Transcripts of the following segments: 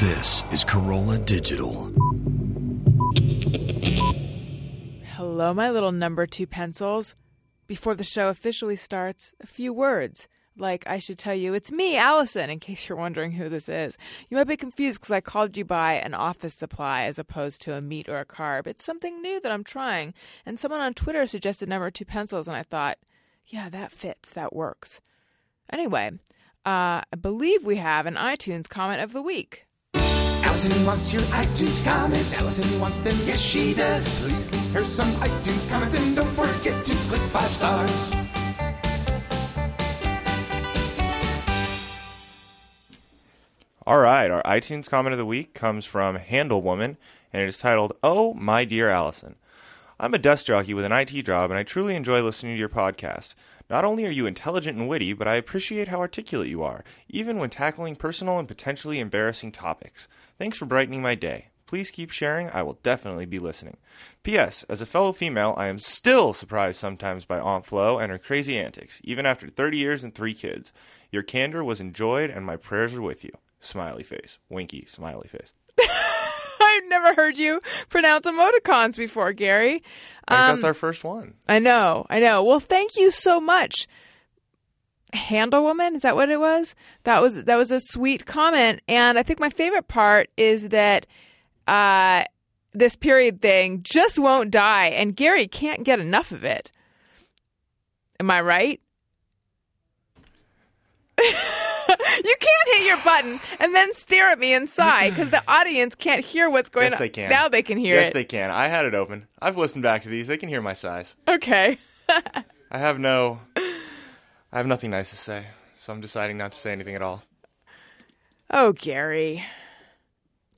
This is Carolla Digital. Hello, my little number two pencils. Before the show officially starts, a few words. Like, I should tell you, it's me, Alison, in case you're wondering who this is. You might be confused because I called you by an office supply as opposed to a meat or a carb. It's something new that I'm trying. And someone on Twitter suggested number two pencils, and I thought, yeah, that fits, that works. Anyway, uh, I believe we have an iTunes comment of the week. Alison wants your iTunes comments. Alison wants them, yes she does. Please leave her some iTunes comments and don't forget to click five stars. All right, our iTunes comment of the week comes from Handle Woman, and it is titled, Oh, My Dear Alison. I'm a desk jockey with an IT job, and I truly enjoy listening to your podcast. Not only are you intelligent and witty, but I appreciate how articulate you are, even when tackling personal and potentially embarrassing topics. Thanks for brightening my day. Please keep sharing. I will definitely be listening. P.S. As a fellow female, I am still surprised sometimes by Aunt Flo and her crazy antics, even after 30 years and three kids. Your candor was enjoyed, and my prayers are with you. Smiley face. Winky, smiley face. I've never heard you pronounce emoticons before, Gary. I think that's Um, our first one. I know, I know. Well, thank you so much. Handle woman, is that what it was? That was that was a sweet comment, and I think my favorite part is that uh, this period thing just won't die, and Gary can't get enough of it. Am I right? you can't hit your button and then stare at me and sigh because the audience can't hear what's going Yes, on. they can. Now they can hear yes, it. they can. I had it open. I've listened back to these. They can hear my sighs. Okay. I have no. I have nothing nice to say, so I'm deciding not to say anything at all. Oh, Gary.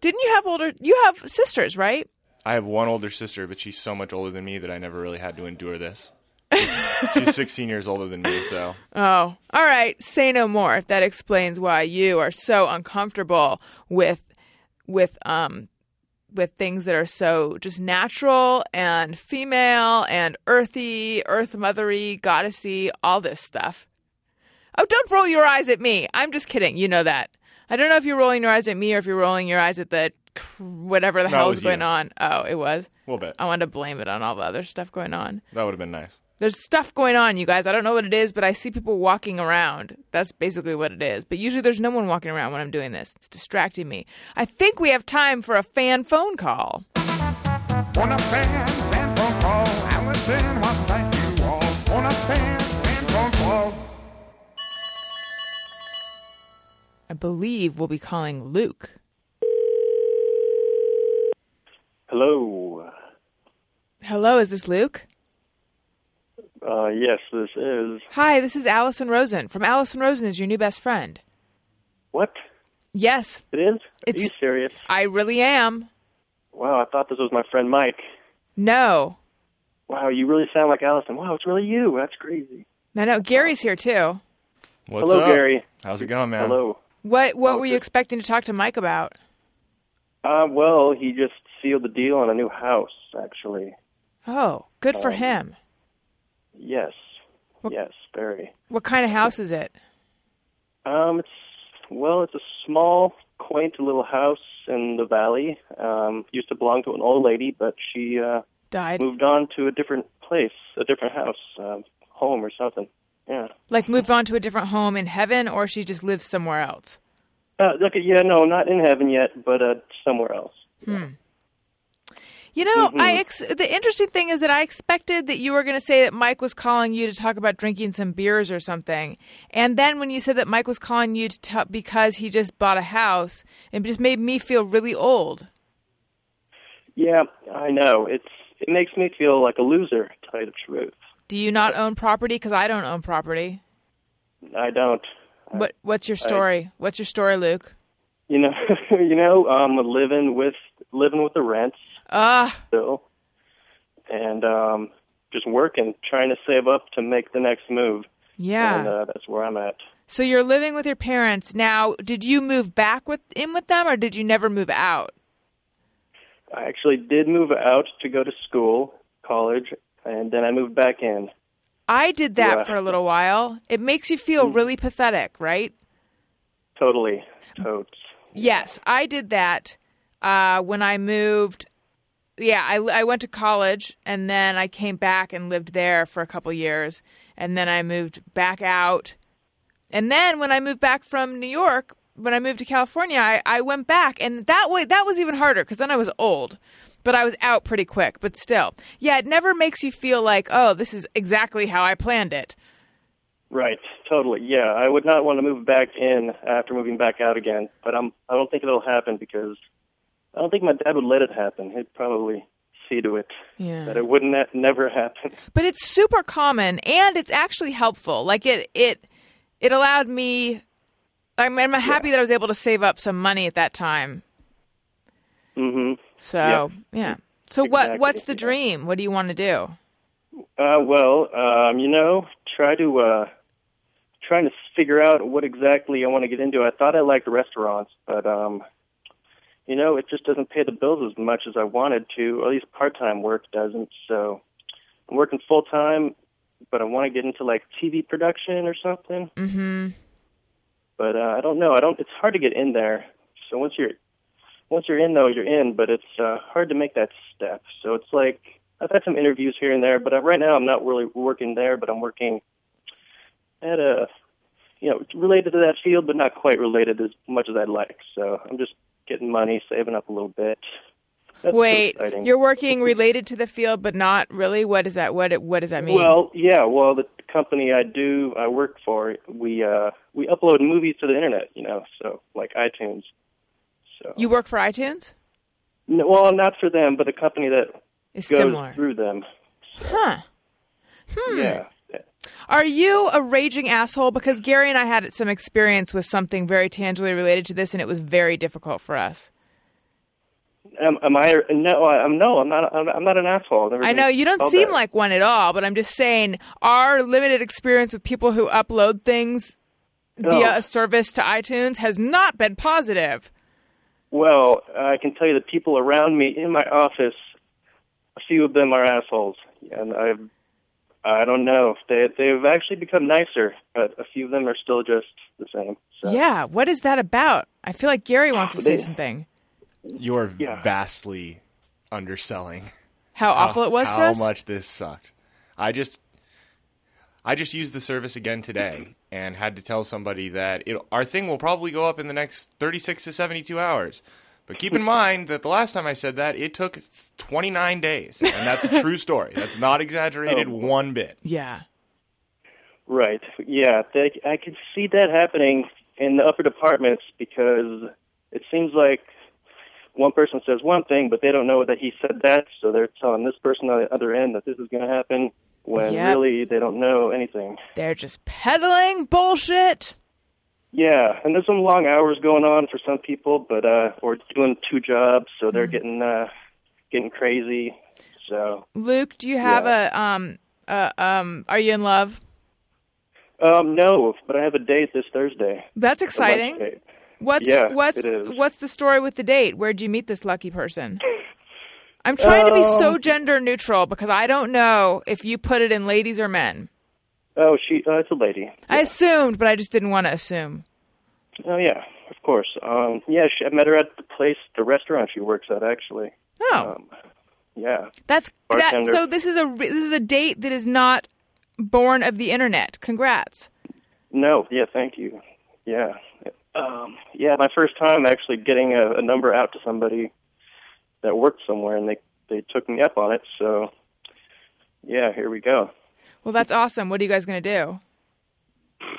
Didn't you have older? You have sisters, right? I have one older sister, but she's so much older than me that I never really had to endure this. She's, she's 16 years older than me, so Oh, all right. Say no more. That explains why you are so uncomfortable with with um with things that are so just natural and female and earthy, earth mothery, goddessy, all this stuff. Oh, don't roll your eyes at me. I'm just kidding. You know that. I don't know if you're rolling your eyes at me or if you're rolling your eyes at the whatever the No, hell was is going you. on. Oh, it was. a little bit. I wanted to blame it on all the other stuff going on. That would have been nice. There's stuff going on, you guys. I don't know what it is, but I see people walking around. That's basically what it is. But usually there's no one walking around when I'm doing this. It's distracting me. I think we have time for a fan phone call. On a fan, fan phone call. Allison wants to thank you all. On a fan, fan phone call. I believe we'll be calling Luke. Hello. Hello, is this Luke? Uh, yes, this is. Hi, this is Alison Rosen from Alison Rosen is your new best friend. What? Yes, It is? It's- Are you serious? I really am. Wow, I thought this was my friend Mike. No. Wow, you really sound like Alison. Wow, it's really you. That's crazy. No, no, Gary's here too. What's Hello, up? Gary. How's it going, man? Hello. What what Oh, were you good. expecting to talk to Mike about? Uh, well, he just sealed the deal on a new house, actually. Oh, good for Um, him. Yes. What- Yes, very. What kind of house is it? Um, it's well, it's a small, quaint little house in the valley. Um, used to belong to an old lady, but she uh, Died. moved on to a different place, a different house, um, home or something. Yeah. Like moved on to a different home in heaven, or she just lives somewhere else. Uh, look, yeah, no, not in heaven yet, but uh, somewhere else. You know, Mm-hmm. I ex- the interesting thing is that I expected that you were going to say that Mike was calling you to talk about drinking some beers or something, and then when you said that Mike was calling you to t- because he just bought a house, it just made me feel really old. Yeah, I know. It's it makes me feel like a loser, to tell you the truth. Do you not own property? Because I don't own property. I don't. What What's your story? What's your story, Luke? You know, you know, um, living with living with the rents Ah, still, and um, just working, trying to save up to make the next move. yeah. And uh, that's where I'm at. so you're living with your parents now. Did you move back with in with them, or did you never move out? I actually did move out to go to school, college, and then I moved back in. I did that Yeah. for a little while. It makes you feel really pathetic, right? Totally, totes. Yes, I did that uh, when I moved. Yeah, I, I went to college and then I came back and lived there for a couple years. And then I moved back out. And then when I moved back from New York, when I moved to California, I, I went back. And that way, that was even harder because then I was old. But I was out pretty quick. But still, yeah, it never makes you feel like, oh, this is exactly how I planned it. Right, totally. Yeah, I would not want to move back in after moving back out again, but I'm I don't think it'll happen because I don't think my dad would let it happen. He'd probably see to it Yeah. that it wouldn't ha- never happen. but it's super common and it's actually helpful like it it it allowed me i'm, I'm happy that i was able to save up some money at that time Mm Mhm. so yeah so what what's the dream what do you want to do Uh well, um, you know, try to uh trying to figure out what exactly I want to get into. I thought I liked restaurants, but um you know, it just doesn't pay the bills as much as I wanted to, or at least part-time work doesn't. So I'm working full-time, but I want to get into like TV production or something. mm-hmm but uh, I don't know. I don't. It's hard to get in there. So once you're once you're in, though, you're in. But it's uh, hard to make that step. So it's like I've had some interviews here and there, but uh, right now I'm not really working there. But I'm working at a you know related to that field, but not quite related as much as I'd like. So I'm just getting money, saving up a little bit. That's wait you're working related to the field but not really what is that what what does that mean Well, yeah. Well, the company I do, I work for, we uh, we upload movies to the internet. You know, so like iTunes. So you work for itunes No, well, not for them, but the company that is goes similar through them. huh Hmm. Yeah. Are you a raging asshole? Because Gary and I had some experience with something very tangibly related to this, and it was very difficult for us. Am, am I? No, I'm no. I'm not. I'm, I'm not an asshole. I know you don't seem that. like one at all, but I'm just saying our limited experience with people who upload things via Oh. a service to iTunes has not been positive. Well, I can tell you the people around me in my office, a few of them are assholes, and I've. I don't know. They they've actually become nicer, but a few of them are still just the same. So. Yeah, what is that about? I feel like Gary wants to say something. You're Yeah. vastly underselling How awful it was how for us. How much this sucked. I just I just used the service again today and had to tell somebody that it, our thing will probably go up in the next 36 to 72 hours. But keep in mind that the last time I said that, it took 29 days. And that's a true story. That's not exaggerated Oh. one bit. Yeah. Right. Yeah, they, I could see that happening in the upper departments because it seems like one person says one thing, but they don't know that he said that, so they're telling this person on the other end that this is going to happen when Yep. really they don't know anything. They're just peddling bullshit. Yeah, and there's some long hours going on for some people, but uh, or doing two jobs, so they're getting uh, getting crazy. So, Luke, do you have a um uh, um are you in love? um, no, but I have a date this Thursday. That's exciting. What's Yeah, what's what's the story with the date? Where'd you meet this lucky person? I'm trying to be so Um, gender neutral because I don't know if you put it in ladies or men. Oh, she, uh, it's a lady. I assumed, but I just didn't want to assume. Oh yeah, of course. Um, yeah, she, I met her at the place, the restaurant she works at, actually. Oh, Um, yeah. that's that. So this is a this is a date that is not born of the internet. Congrats. No, yeah, thank you. Yeah. Um, yeah, my first time actually getting a, a number out to somebody that worked somewhere, and they they took me up on it. So, yeah, here we go. Well, that's awesome. What are you guys gonna do?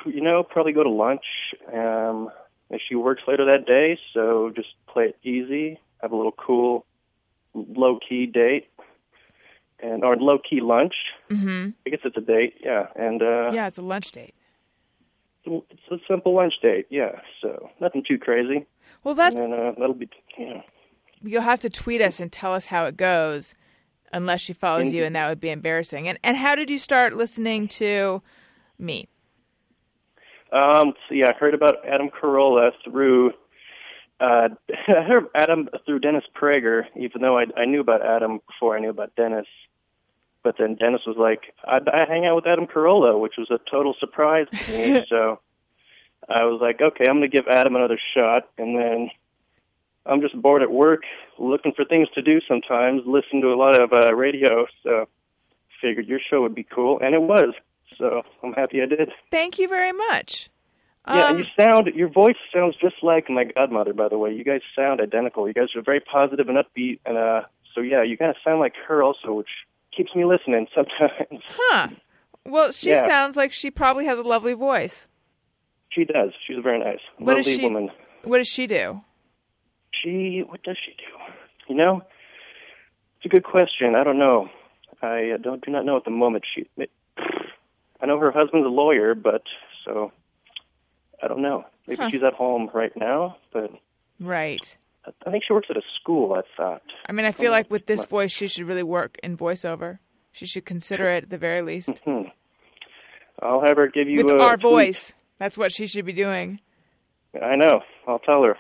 You know, probably go to lunch. Um, and she works later that day, so just play it easy. Have a little cool, low key date, and or low key lunch. Mm-hmm. I guess it's a date, yeah. And uh, Yeah, it's a lunch date. it's a simple lunch date, yeah. So nothing too crazy. Well, that's and uh, that'll be, you know. you'll have to tweet us and tell us how it goes, unless she follows you, and that would be embarrassing. And and how did you start listening to me? Um, so yeah, I heard about Adam Carolla through. Uh, I heard Adam through Dennis Prager, even though I, I knew about Adam before I knew about Dennis. But then Dennis was like, I, I hang out with Adam Carolla, which was a total surprise to me. so I was like, okay, I'm going to give Adam another shot. And then I'm just bored at work, looking for things to do sometimes, listen to a lot of uh, radio, so figured your show would be cool, and it was. So I'm happy I did. Thank you very much. Yeah, and Um, you sound, your voice sounds just like my godmother, by the way. You guys sound identical. You guys are very positive and upbeat, and uh, so yeah, you kind of sound like her also, which keeps me listening sometimes. huh. Well, she Yeah. sounds like she probably has a lovely voice. she does. She's very nice, What lovely she- woman. What does she do? She, what does she do? You know, it's a good question. I don't know. I uh, don't do not know at the moment. She, I know her husband's a lawyer, but so I don't know. Maybe Huh. she's at home right now, but Right. I- think she works at a school. I thought. I mean, I feel like with this voice, she should really work in voiceover. She should consider it at the very least. I'll have her give you With a our tweet. voice. That's what she should be doing. I know. I'll tell her.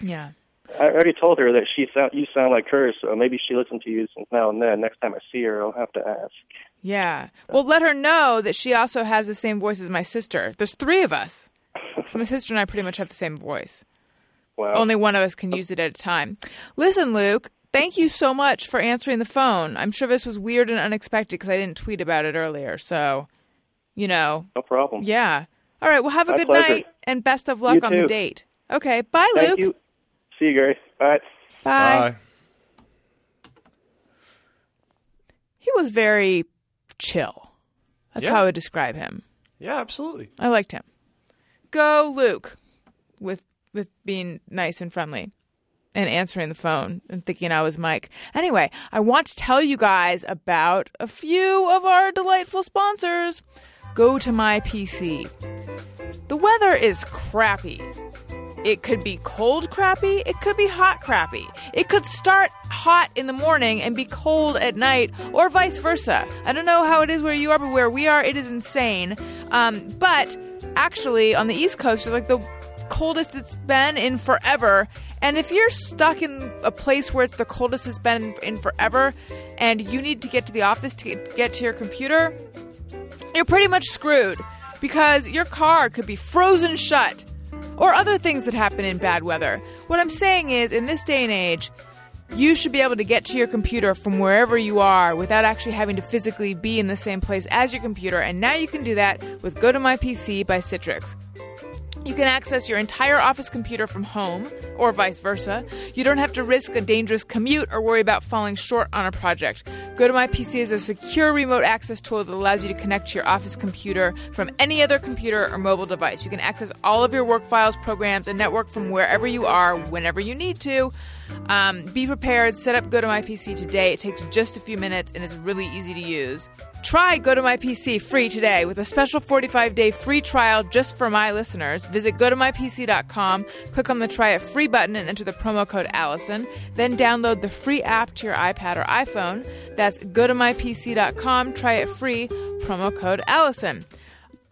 Yeah. I already told her that she sound you sound like her, so maybe she listens to you now and then. Next time I see her, I'll have to ask. Yeah. Well, let her know that she also has the same voice as my sister. There's three of us. So my sister and I pretty much have the same voice. Wow. Only one of us can use it at a time. Listen, Luke, thank you so much for answering the phone. I'm sure this was weird and unexpected because I didn't tweet about it earlier. So, you know, no problem. yeah. All right. Well, have a My good pleasure. night and best of luck You on the date. Okay. Bye, Thank Luke. you. See you, Gary. Bye. Bye. He was very chill. That's Yeah. how I would describe him. Yeah, absolutely. I liked him. Go Luke with with being nice and friendly and answering the phone and thinking I was Mike. Anyway, I want to tell you guys about a few of our delightful sponsors. Go to my PC. The weather is crappy. It could be cold crappy, it could be hot crappy. It could start hot in the morning and be cold at night, or vice versa. I don't know how it is where you are, but where we are, it is insane. Um, but actually, on the East Coast, it's like the coldest it's been in forever. And if you're stuck in a place where it's the coldest it's been in forever, and you need to get to the office to get, get to your computer, you're pretty much screwed because your car could be frozen shut or other things that happen in bad weather. What I'm saying is, in this day and age, you should be able to get to your computer from wherever you are without actually having to physically be in the same place as your computer. And now you can do that with Go to My PC by Citrix. You can access your entire office computer from home, or vice versa. You don't have to risk a dangerous commute or worry about falling short on a project. Go to is a secure remote access tool that allows you to connect to your office computer from any other computer or mobile device. You can access all of your work files, programs, and network from wherever you are, whenever you need to. Um, be prepared. Set up Go to My PC today. It takes just a few minutes and it's really easy to use. Try Go to My PC free today with a special 45 day free trial just for my listeners. Visit gotomypc.com, click on the try it free button, and enter the promo code Alison. Then download the free app to your iPad or iPhone. That's gotomypc.com, try it free, promo code Alison.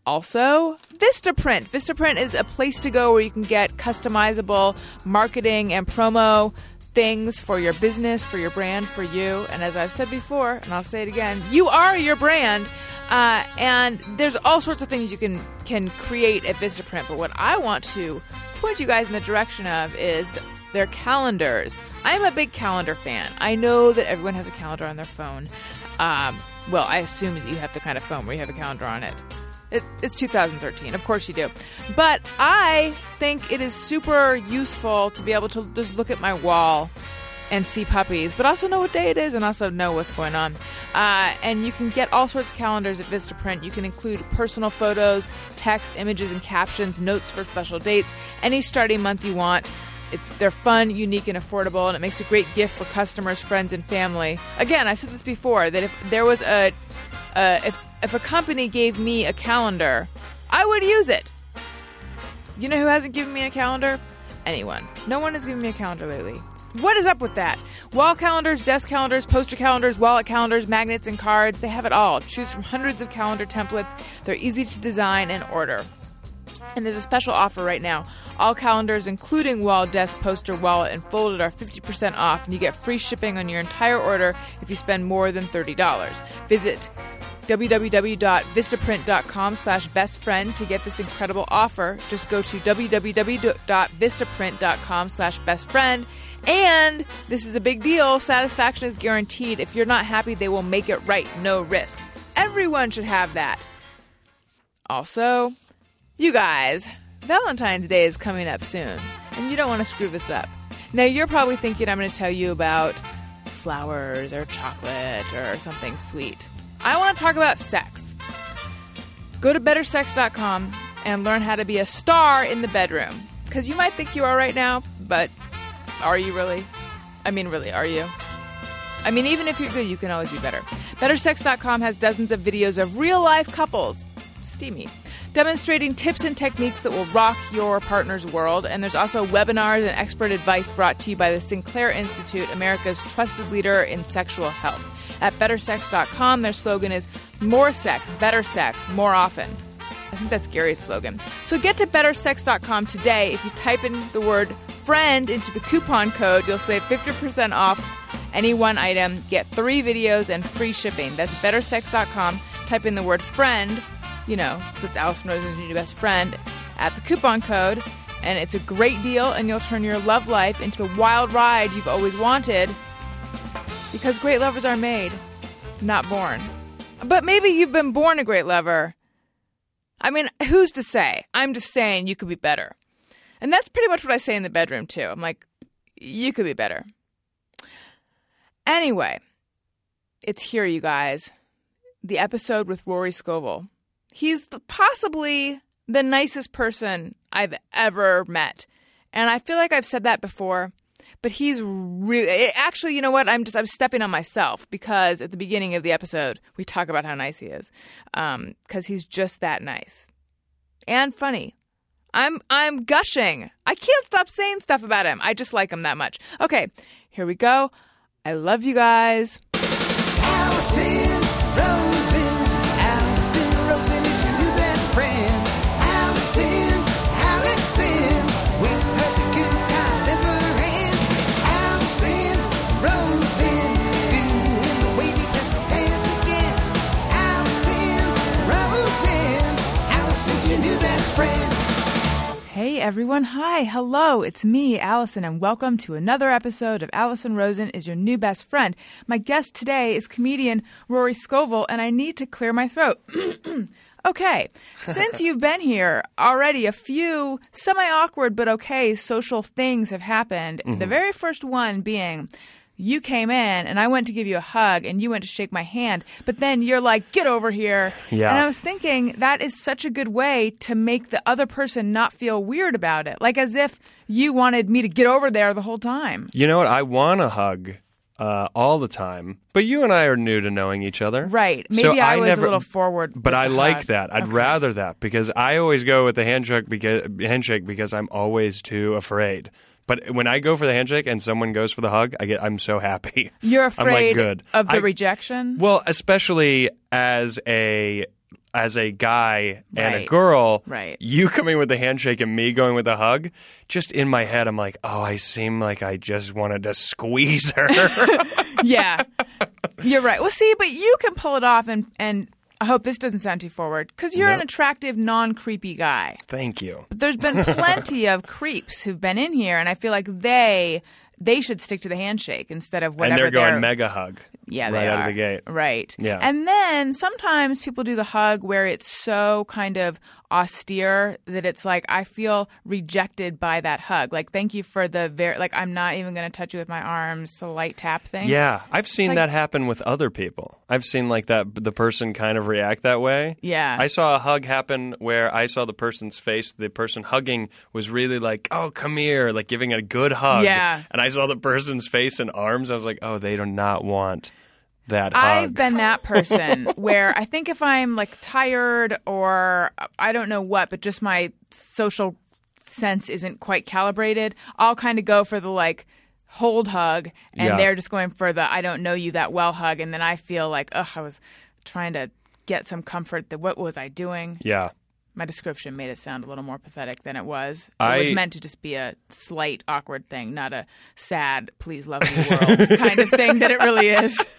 Also, Vistaprint. Vistaprint is a place to go where you can get customizable marketing and promo things for your business, for your brand, for you. And as I've said before, and I'll say it again, you are your brand. Uh, and there's all sorts of things you can can create at Vistaprint. But what I want to point you guys in the direction of is th- their calendars. I'm a big calendar fan. I know that everyone has a calendar on their phone. Um, well, I assume that you have the kind of phone where you have a calendar on it. It, it's 2013. Of course you do. But I think it is super useful to be able to just look at my wall and see puppies, but also know what day it is and also know what's going on. Uh, and you can get all sorts of calendars at Vistaprint. You can include personal photos, text, images, and captions, notes for special dates, any starting month you want. It, they're fun, unique, and affordable, and it makes a great gift for customers, friends, and family. Again, I've said this before that if there was a, uh, if if a company gave me a calendar, I would use it. You know who hasn't given me a calendar? Anyone. No one has given me a calendar lately. What is up with that? Wall calendars, desk calendars, poster calendars, wallet calendars, magnets, and cards. They have it all. Choose from hundreds of calendar templates. They're easy to design and order. And there's a special offer right now. All calendars, including wall, desk, poster, wallet, and folded, are 50% off, and you get free shipping on your entire order if you spend more than $30. Visit www.vistaprint.com slash best friend to get this incredible offer. Just go to www.vistaprint.com slash best friend. And this is a big deal. Satisfaction is guaranteed. If you're not happy, they will make it right. No risk. Everyone should have that. Also, you guys, Valentine's Day is coming up soon, and you don't want to screw this up. Now, you're probably thinking I'm going to tell you about flowers or chocolate or something sweet. I want to talk about sex. Go to bettersex.com and learn how to be a star in the bedroom. Because you might think you are right now, but are you really? I mean, really, are you? I mean, even if you're good, you can always be better. BetterSex.com has dozens of videos of real life couples, steamy, demonstrating tips and techniques that will rock your partner's world. And there's also webinars and expert advice brought to you by the Sinclair Institute, America's trusted leader in sexual health. At BetterSex.com, their slogan is More Sex, Better Sex, More Often. I think that's Gary's slogan. So get to bettersex.com today. If you type in the word friend into the coupon code, you'll save 50% off any one item, get three videos, and free shipping. That's bettersex.com. Type in the word friend, you know, so it's Alison Rosen's new best friend, at the coupon code, and it's a great deal, and you'll turn your love life into the wild ride you've always wanted because great lovers are made, not born. But maybe you've been born a great lover. I mean, who's to say? I'm just saying you could be better. And that's pretty much what I say in the bedroom, too. I'm like, you could be better. Anyway, it's here, you guys. The episode with Rory Scovel. He's possibly the nicest person I've ever met. And I feel like I've said that before, but he's really eh, actually, you know what? I'm just I'm stepping on myself because at the beginning of the episode we talk about how nice he is, um, because he's just that nice and funny. I'm I'm gushing. I can't stop saying stuff about him. I just like him that much. Okay, here we go. I love you guys. Hey everyone, hi, hello, it's me, Alison, and welcome to another episode of Alison Rosen is your new best friend. My guest today is comedian Rory Scovel, and I need to clear my throat. okay, since you've been here already, a few semi awkward but okay social things have happened. The mm-hmm. very first one being you came in and I went to give you a hug and you went to shake my hand, but then you're like, get over here. Yeah. And I was thinking that is such a good way to make the other person not feel weird about it. Like as if you wanted me to get over there the whole time. You know what? I want a hug uh, all the time, but you and I are new to knowing each other. Right. So Maybe I, was never- a little forward. But I like hug. that. I'd Okay. rather that because I always go with the handshake because handshake because I'm always too afraid. But when I go for the handshake and someone goes for the hug, I get I'm so happy. You're I'm like, afraid good. of the I- rejection? Well, especially as a as a guy and a girl, Right. You coming with the handshake and me going with the hug, just in my head, I'm like, oh, I seem like I just wanted to squeeze her. yeah. You're right. Well, see, but you can pull it off, and, and I hope this doesn't sound too forward because you're an attractive, non creepy guy. Thank you. But there's been plenty of creeps who've been in here, and I feel like they they should stick to the handshake instead of whatever and they're going they're- mega hug. Yeah, right out of the gate. Right. Yeah. And then sometimes people do the hug where it's so kind of austere that it's like I feel rejected by that hug. Like thank you for the very like I'm not even going to touch you with my arms, a light tap thing. Yeah, I've seen like- that happen with other people. I've seen like that the person kind of react that way. Yeah. I saw a hug happen where I saw the person's face. The person hugging was really like, "Oh, come here," like giving a good hug. Yeah. And I saw the person's face and arms. I was like, "Oh, they do not want that hug." I've been that person where I think if I'm like tired or I don't know what, but just my social sense isn't quite calibrated, I'll kind of go for the like hold hug and Yeah. they're just going for the I don't know you that well hug and then I feel like ugh I was trying to get some comfort that what was I doing? yeah. My description made it sound a little more pathetic than it was. It I- was meant to just be a slight awkward thing, not a sad please love me world kind of thing that it really is.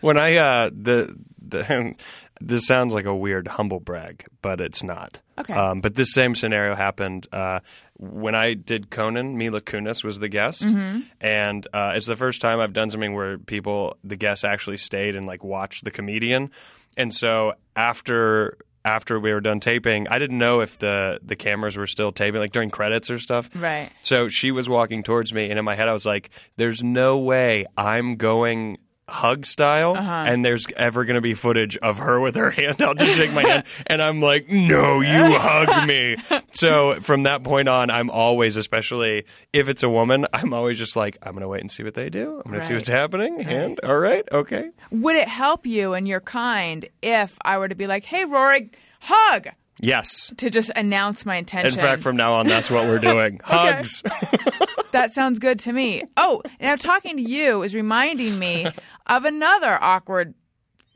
When I uh the the this sounds like a weird humble brag, but it's not. Okay. Um, but this same scenario happened uh, when I did Conan. Mila Kunis was the guest, Mm-hmm. and uh, it's the first time I've done something where people, the guests, actually stayed and like watched the comedian. And so after after we were done taping, I didn't know if the the cameras were still taping, like during credits or stuff. Right. So she was walking towards me, and in my head, I was like, "There's no way I'm going." Hug style, Uh-huh. and there's ever going to be footage of her with her hand out to shake my hand, and I'm like, "No, you hug me." So from that point on, I'm always, especially if it's a woman, I'm always just like, "I'm going to wait and see what they do. I'm going to see what's happening." And all right, okay, Would it help you and your kind if I were to be like, "Hey, Rory, hug," yes. to just announce my intention. In fact, from now on, that's what we're doing. Hugs. that sounds good to me. Oh, now talking to you is reminding me of another awkward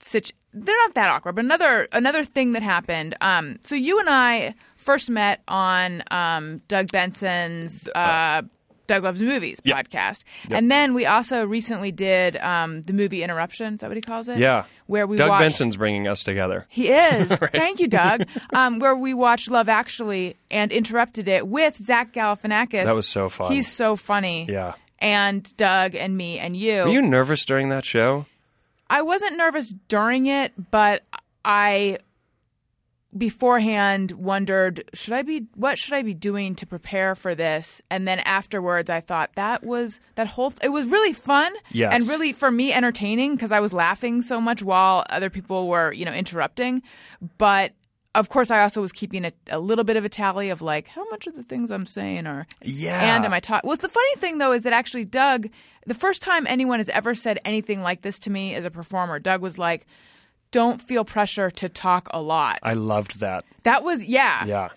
situ- They're not that awkward, but another another thing that happened. Um, so you and I first met on um, Doug Benson's. Uh, Doug Loves Movies Yep. podcast. And then we also recently did um, the movie Interruption. Is that what he calls it? Yeah. Where we Doug watched, Benson's bringing us together. He is. Thank you, Doug. Um, where we watched Love Actually and interrupted it with Zach Galifianakis. That was so fun. He's so funny. Yeah. And Doug and me and you. Were you nervous during that show? I wasn't nervous during it, but I beforehand wondered should I be what should I be doing to prepare for this and then afterwards I thought that was that whole it was really fun Yes. and really for me entertaining because I was laughing so much while other people were you know interrupting but of course I also was keeping a, a little bit of a tally of like how much of the things I'm saying are Yeah. and am I taught well the funny thing though is that actually Doug the first time anyone has ever said anything like this to me as a performer Doug was like don't feel pressure to talk a lot I loved that. that was yeah. Yeah.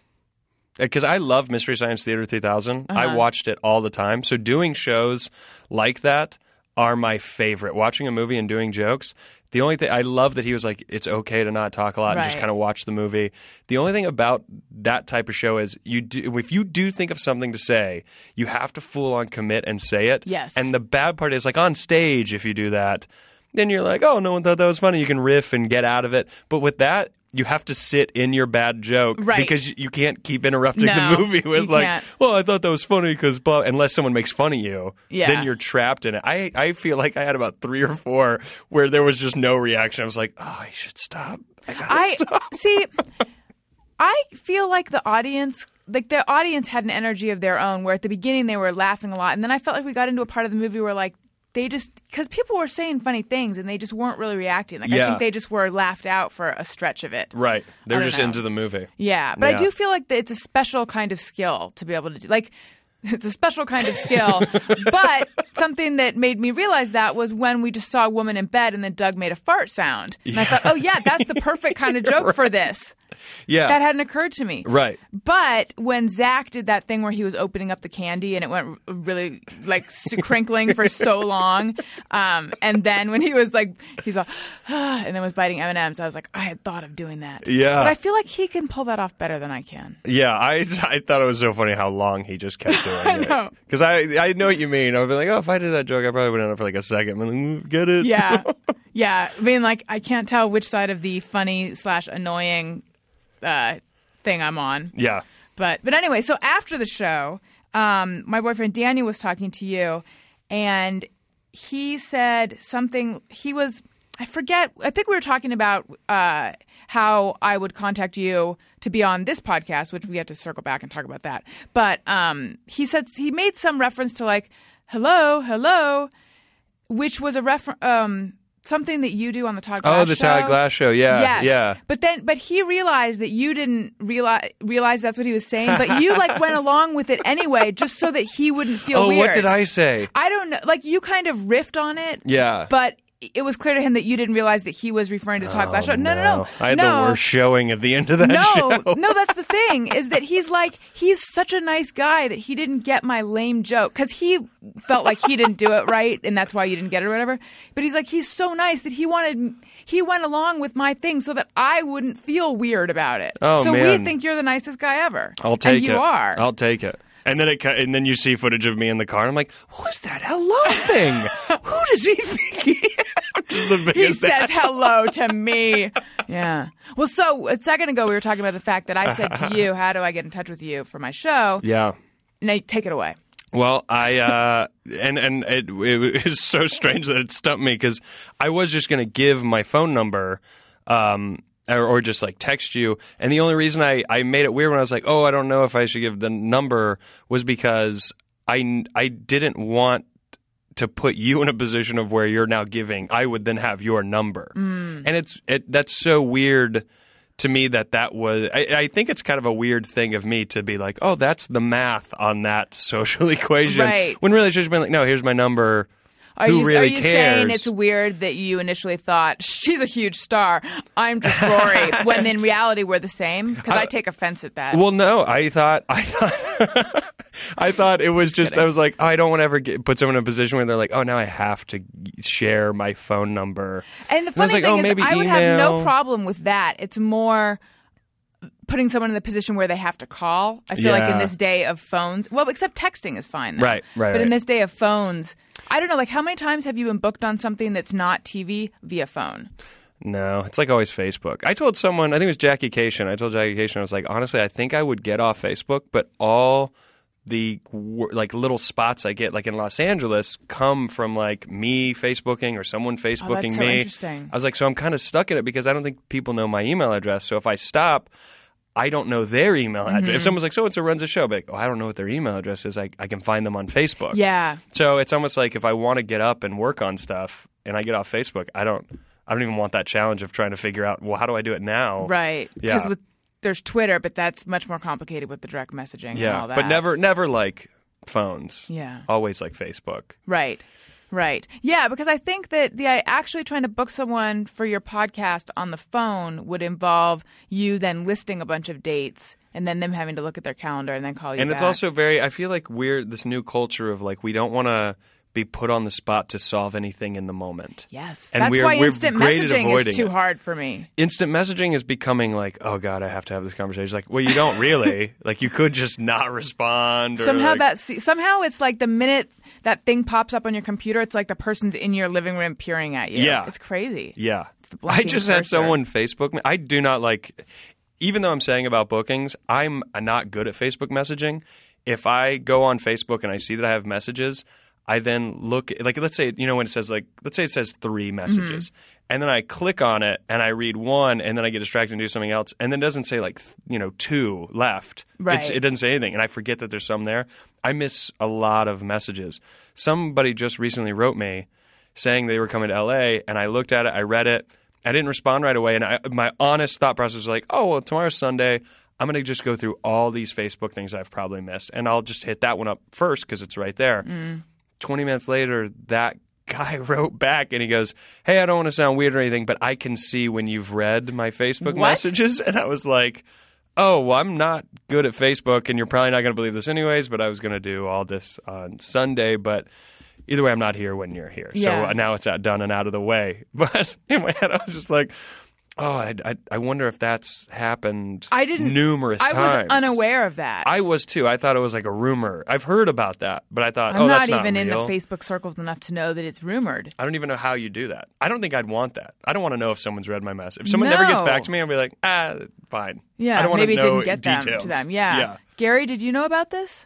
Because I love Mystery Science Theater 3000. Uh-huh. I watched it all the time. So doing shows like that are my favorite. Watching a movie and doing jokes. The only thing I love that he was like, it's okay to not talk a lot and just kind of watch the movie. The only thing about that type of show is you do, if you do think of something to say, you have to full on commit and say it. Yes. And the bad part is like on stage, if you do that, then you're like, oh, no one thought that was funny. You can riff and get out of it. But with that, you have to sit in your bad joke Right. because you can't keep interrupting No, the movie with like, can't. well, I thought that was funny because blah. Unless someone makes fun of you, Yeah. then you're trapped in it. I I feel like I had about three or four where there was just no reaction. I was like, oh, I should stop. I I stop. see. I feel like the audience, like the audience, had an energy of their own. Where at the beginning they were laughing a lot, and then I felt like we got into a part of the movie where like they just because people were saying funny things and they just weren't really reacting. Like I think they just were laughed out for a stretch of it. Right, they're don't just know. into the movie. Yeah, but I do feel like it's a special kind of skill to be able to do. Like, it's a special kind of skill. but something that made me realize that was when we just saw a woman in bed and then Doug made a fart sound. And I thought, oh, yeah, that's the perfect kind of joke for this. Yeah, That hadn't occurred to me. right. But when Zach did that thing where he was opening up the candy and it went really like crinkling for so long, um, and then when he was like, he's all, and then was biting M and M's, I was like, I had thought of doing that. Yeah. but I feel like he can pull that off better than I can. Yeah, I, I thought it was so funny how long he just kept doing I know. Because I, I know what you mean. I'd be like, oh, if I did that joke, I probably would have done it for like a second. I'm like, "Mm, get it? Yeah, yeah. I mean, like, I can't tell which side of the funny slash annoying uh, thing I'm on. yeah. But but anyway, so after the show, um, my boyfriend Daniel was talking to you, and he said something. He was I forget. I think we were talking about uh, how I would contact you to be on this podcast, which we have to circle back and talk about that. But um, he said he made some reference to like hello, hello, which was a refer um, something that you do on the Todd Glass Oh, the show. Todd Glass show. Yeah. Yes. Yeah. But then, but he realized that you didn't realize realize that's what he was saying. But you like went along with it anyway, just so that he wouldn't feel Oh, weird. what did I say? I don't know. Like you kind of riffed on it. Yeah. But it was clear to him that you didn't realize that he was referring to the Todd oh, Glass show. No, no, no. I had no. the worst showing at the end of that No, show. no, that's the thing is that he's like he's such a nice guy that he didn't get my lame joke because he felt like he didn't do it right and that's why you didn't get it or whatever. But he's like he's so nice that he wanted he went along with my thing so that I wouldn't feel weird about it. Oh, so man. we think you're the nicest guy ever. I'll take and you it. are. I'll take it. And then it cut, and then you see footage of me in the car. And I'm like, who is that hello thing? who does he think he is? I'm just the He biggest says ass. hello to me. Yeah. Well, so a second ago we were talking about the fact that I said to you, "How do I get in touch with you for my show?" Yeah. Now take it away. Well, I uh, and and it, it was so strange that it stumped me because I was just going to give my phone number, um, or, or just like text you, and the only reason I I made it weird when I was like, oh, I don't know if I should give the number was because I I didn't want to put you in a position of where you're now giving. I would then have your number, mm. and it's it that's so weird to me that that was I, I think it's kind of a weird thing of me to be like oh that's the math on that social equation Right. when really it should have been like no here's my number Are Who you really are you saying it's weird that you initially thought she's a huge star? I'm just Rory. when in reality we're the same? Because I, take offense at that. well no I thought I thought I thought it was just I was like oh, I don't want to ever get, put someone in a position where they're like oh now I have to share my phone number And the I was funny like, thing oh, is, maybe I would have no problem with that. It's more putting someone in the position where they have to call. I feel like in this day of phones, well, except texting is fine. now. Right, right, But in this day of phones, I don't know. Like, how many times have you been booked on something that's not TV via phone? No, it's like always Facebook. I told someone, I think it was Jackie Kashian. I told Jackie Kashian, I was like, honestly, I think I would get off Facebook, but all the like little spots I get, like in Los Angeles, come from like me Facebooking or someone oh, Facebooking so me. interesting. I was like, so I'm kind of stuck in it because I don't think people know my email address. So if I stop, I don't know their email address. Mm-hmm. If someone's like, so and so runs a show, but like, oh, I don't know what their email address is. I, I can find them on Facebook. Yeah. So it's almost like if I want to get up and work on stuff and I get off Facebook, I don't I don't even want that challenge of trying to figure out, well, how do I do it now? Right. Because Yeah. with there's Twitter, but that's much more complicated with the direct messaging and all Yeah. that. But never never like phones. Yeah. Always like Facebook. Right. Right. Yeah, because I think that the actually trying to book someone for your podcast on the phone would involve you then listing a bunch of dates and then them having to look at their calendar and then call you And it's also very I feel like we're this new culture of like we don't want to be put on the spot to solve anything in the moment. Yes. And That's we're- why we're instant messaging is too it. hard for me. Instant messaging is becoming like, oh god, I have to have this conversation. It's Like, well, you don't really. like, you could just not respond. Or Somehow like, that somehow it's like the minute that thing pops up on your computer, it's like the person's in your living room peering at you. Yeah. It's crazy. Yeah. the I just had someone Facebook me. I do not like, even though I'm saying about bookings, I'm not good at Facebook messaging. If I go on Facebook and I see that I have messages, I then look, like, let's say, you know, when it says, like, let's say it says three messages. Mm-hmm. And then I click on it and I read one and then I get distracted and do something else. And then it doesn't say, like, you know, two left. It's, Right. it doesn't say anything. And I forget that there's some there. I miss a lot of messages. Somebody just recently wrote me saying they were coming to LA, and I looked at it, I read it, I didn't respond right away, and I, my honest thought process was like, oh well, tomorrow's Sunday. I'm going to just go through all these Facebook things I've probably missed, and I'll just hit that one up first because it's right there. Mm. 20 minutes later, that guy wrote back and he goes, Hey, I don't want to sound weird or anything, but I can see when you've read my Facebook What? messages. And I was like, Oh, well, I'm not good at Facebook, and you're probably not going to believe this anyways, but I was going to do all this on Sunday. But either way, I'm not here when you're here. Yeah. So now it's out, done and out of the way. But in my head, I was just like, Oh, I, I, I wonder if that's happened I didn't numerous I times. was unaware of that. I was too. I thought it was like a rumor. I've heard about that, but I thought, I'm oh, not that's even in the. Facebook circles enough to know that it's rumored. I don't even know how you do that. I don't think I'd want that. I don't want to know if someone's read my message. If someone never gets back to me, I'll be like, ah, fine. Yeah, I don't want maybe to it know didn't get them details. to them. Yeah. yeah. Gary, did you know about this?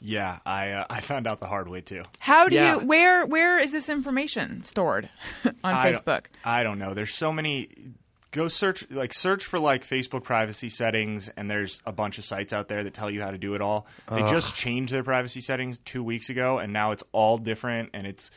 Yeah, I uh, I found out the hard way too. How do Yeah. you where where is this information stored on I don't- Facebook? I don't know. There's so many. Go search like search for like Facebook privacy settings, and there's a bunch of sites out there that tell you how to do it all. They just changed their privacy settings two weeks ago, and now it's all different, and it's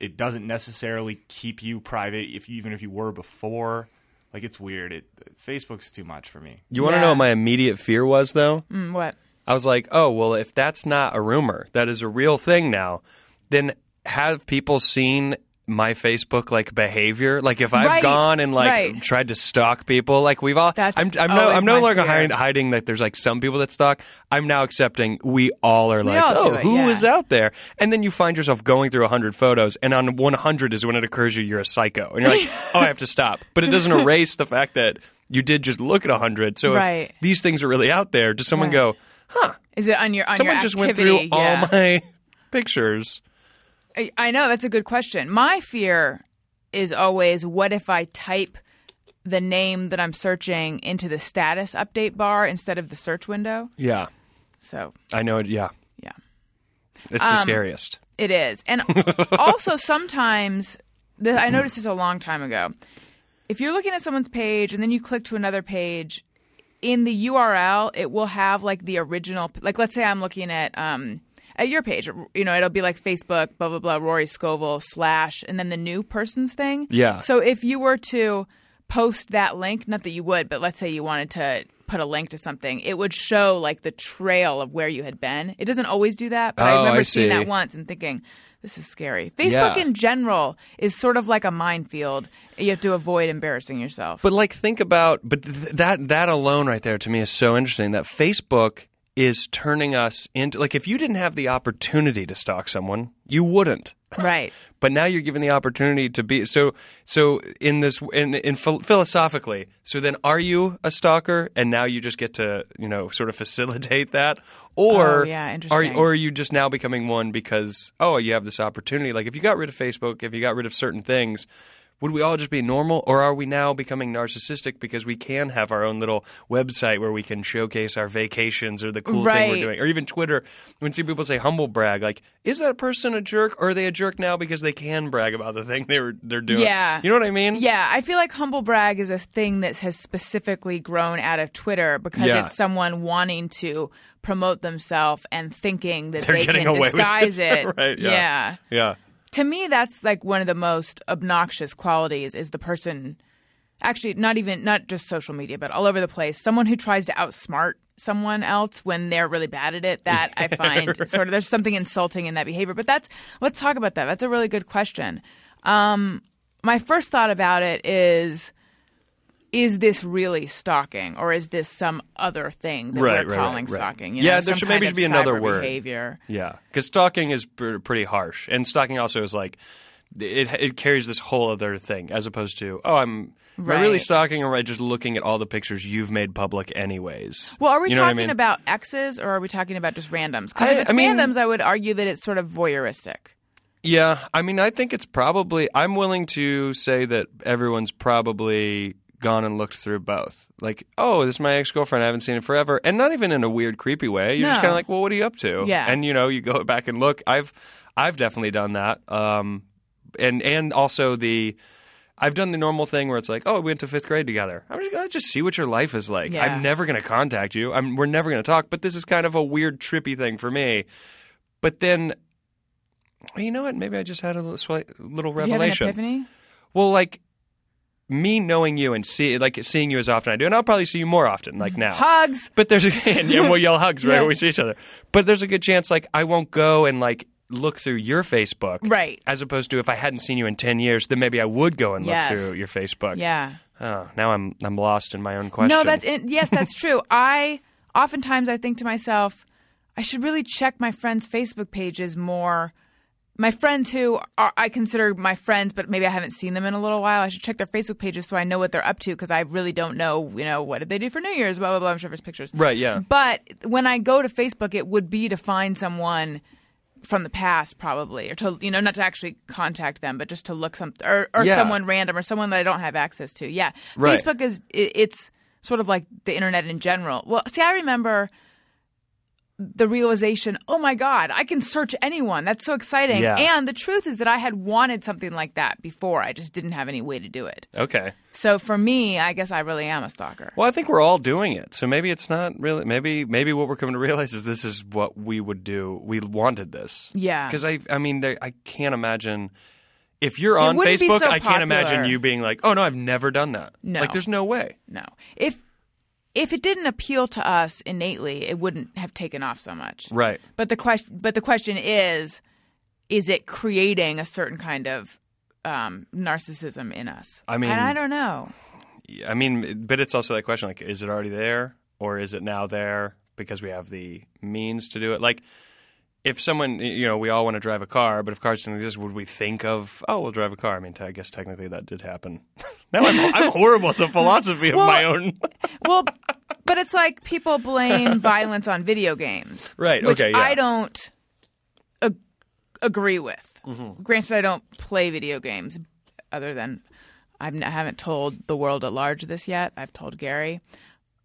it doesn't necessarily keep you private if you, even if you were before. Like it's weird. It Facebook's too much for me. You want to Yeah. know what my immediate fear was, though? Mm, what? I was like, oh, well, if that's not a rumor, that is a real thing now, then have people seen my Facebook like behavior? Like if I've Right, gone and like right. tried to stalk people, like we've all, That's I'm, I'm no, I'm no longer fear. hiding, hiding that there's like some people that stalk. I'm now accepting we all are like, all oh, it, who is yeah. out there? And then you find yourself going through 100 photos, and on 100 is when it occurs to you you're a psycho, and you're like, oh, I have to stop. But it doesn't erase the fact that you did just look at 100. So Right. if these things are really out there, does someone go? Is it on your on Someone your just went through Yeah. all my pictures. I, know that's a good question. My fear is always, what if I type the name that I'm searching into the status update bar instead of the search window? Yeah, So I know it. Yeah, yeah. it's Um, the scariest. It is. And also sometimes, the, I noticed this a long time ago. If you're looking at someone's page and then you click to another page, in the URL, it will have like the original, like let's say I'm looking at, um, at your page, you know, it'll be like Facebook, blah, blah, blah, Rory Scovel slash, and then the new person's thing. Yeah. So if you were to post that link, not that you would, but let's say you wanted to put a link to something, it would show like the trail of where you had been. It doesn't always do that, but I Oh, remember I seeing that once and thinking, this is scary. Facebook Yeah. in general is sort of like a minefield. You have to avoid embarrassing yourself. But like, think about, but th- that that alone right there to me is so interesting. That Facebook is turning us into like, if you didn't have the opportunity to stalk someone, you wouldn't. right. But now you're given the opportunity to be so. So in this, in, in phil- philosophically, so then are you a stalker, and now you just get to you know sort of facilitate that, or Oh, yeah, are interesting. or are you just now becoming one because oh you have this opportunity? Like if you got rid of Facebook, if you got rid of certain things. Would we all just be normal, or are we now becoming narcissistic because we can have our own little website where we can showcase our vacations or the cool thing we're doing? or even Twitter, when see people say humble brag, like, is that person a jerk or are they a jerk now because they can brag about the thing they were they're doing? Yeah. you know what I mean? Yeah, I feel like humble brag is a thing that has specifically grown out of Twitter because Yeah. it's someone wanting to promote themselves and thinking that They're they getting can away with disguise it. it. Right, yeah. yeah. yeah. To me that's like one of the most obnoxious qualities is the person actually not even not just social media but all over the place. Someone who tries to outsmart someone else when they're really bad at it that i find sort of there's something insulting in that behavior. But that's let's talk about that. That's a really good question. Um, my first thought about it is is this really stalking or is this some other thing that Right, we're right, calling right, right. stalking you Yeah, know, there should maybe of be another word. behavior Yeah, because stalking is pr- pretty harsh, and stalking also is like it it carries this whole other thing as opposed to oh I'm. Am I really stalking, or am I just looking at all the pictures you've made public, anyways? Well, are we You know what I talking mean? about exes or are we talking about just randoms? Because if it's I mean- randoms, I would argue that it's sort of voyeuristic. Yeah, I mean, I think it's probably. I'm willing to say that everyone's probably gone and looked through both. Like, oh, this is my ex girlfriend. I haven't seen in forever, and not even in a weird, creepy way. You're just kind of like, well, what are you up to? Yeah. and you know, you go back and look. I've, I've definitely done that. Um, and and also the. I've done the normal thing where it's like, oh, we went to fifth grade together. I'm just gonna just see what your life is like. Yeah. I'm never gonna contact you. I'm we're never gonna talk. But this is kind of a weird, trippy thing for me. But then well, you know what? Maybe I just had a little, slight, little Did you have an revelation. Well, like me knowing you and see like seeing you as often I do, and I'll probably see you more often, like now. Hugs. But there's a and we'll yell hugs right Yeah. when we see each other. But there's a good chance like I won't go and like look through your Facebook, Right. As opposed to if I hadn't seen you in ten years, then maybe I would go and look through your Facebook. Yeah. Oh, now I'm I'm lost in my own question. No, that's in, yes, that's true. I oftentimes I think to myself, I should really check my friends' Facebook pages more. My friends who are, I consider my friends, but maybe I haven't seen them in a little while. I should check their Facebook pages so I know what they're up to because I really don't know. You know, what did they do for New Year's? Blah blah blah. I'm sure there's pictures. right. Yeah. But when I go to Facebook, it would be to find someone from the past, probably, or to you know, not to actually contact them, but just to look some or, or Yeah. someone random or someone that I don't have access to. Yeah, Right. Facebook is it, it's sort of like the internet in general. Well, see, I remember the realization, oh my God, I can search anyone. That's so exciting. Yeah. And the truth is that I had wanted something like that before. I just didn't have any way to do it. Okay. So for me, I guess I really am a stalker. Well, I think we're all doing it. So maybe it's not really. Maybe maybe what we're coming to realize is this is what we would do. We wanted this. Yeah. Because I I mean there, I can't imagine if you're on Facebook. so I can't imagine you being like, oh no, I've never done that. No. Like there's no way. No. If if it didn't appeal to us innately, it wouldn't have taken off so much. Right. But the question but the question is is it creating a certain kind of um, narcissism in us? I mean- and I don't know. I mean, but it's also that question like, is it already there or is it now there because we have the means to do it? Like, if someone, you know, we all want to drive a car, but if cars didn't exist, would we think of, oh, we'll drive a car? I mean, I guess technically that did happen. now I'm, I'm horrible at the philosophy of Well- my own. Well, But it's like people blame violence on video games, Right, okay, yeah. I don't ag- agree with. Mm-hmm. Granted, I don't play video games, other than I've n- I haven't told the world at large this yet. I've told Gary.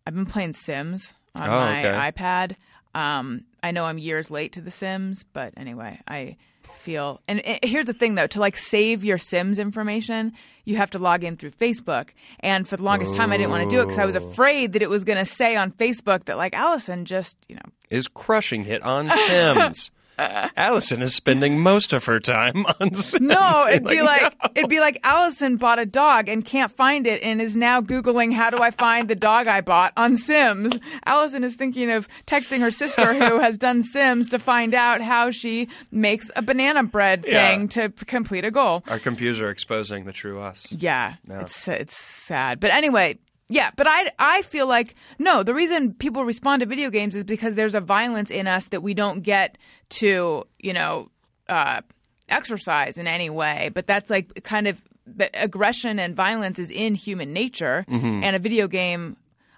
I've been playing Sims on Oh, my okay. iPad. Um, I know I'm years late to The Sims, but anyway, I feel. And uh, here's the thing, though: to like save your Sims information, you have to log in through Facebook. And for the longest time, I didn't want to do it because I was afraid that it was going to say on Facebook that like Alison just, you know, Is crushing it on Sims. Alison is spending most of her time on Sims. No, it'd be Like, like it'd be like Alison bought a dog and can't find it and is now googling how do I find the dog I bought on Sims. Alison is thinking of texting her sister who has done Sims to find out how she makes a banana bread Yeah. thing to complete a goal. Our computers are exposing the true us. Yeah, it's it's sad. But anyway, yeah, but I I feel like no, the reason people respond to video games is because there's a violence in us that we don't get to, you know, uh, exercise in any way. But that's like kind of the aggression and violence is in human nature, and a video game,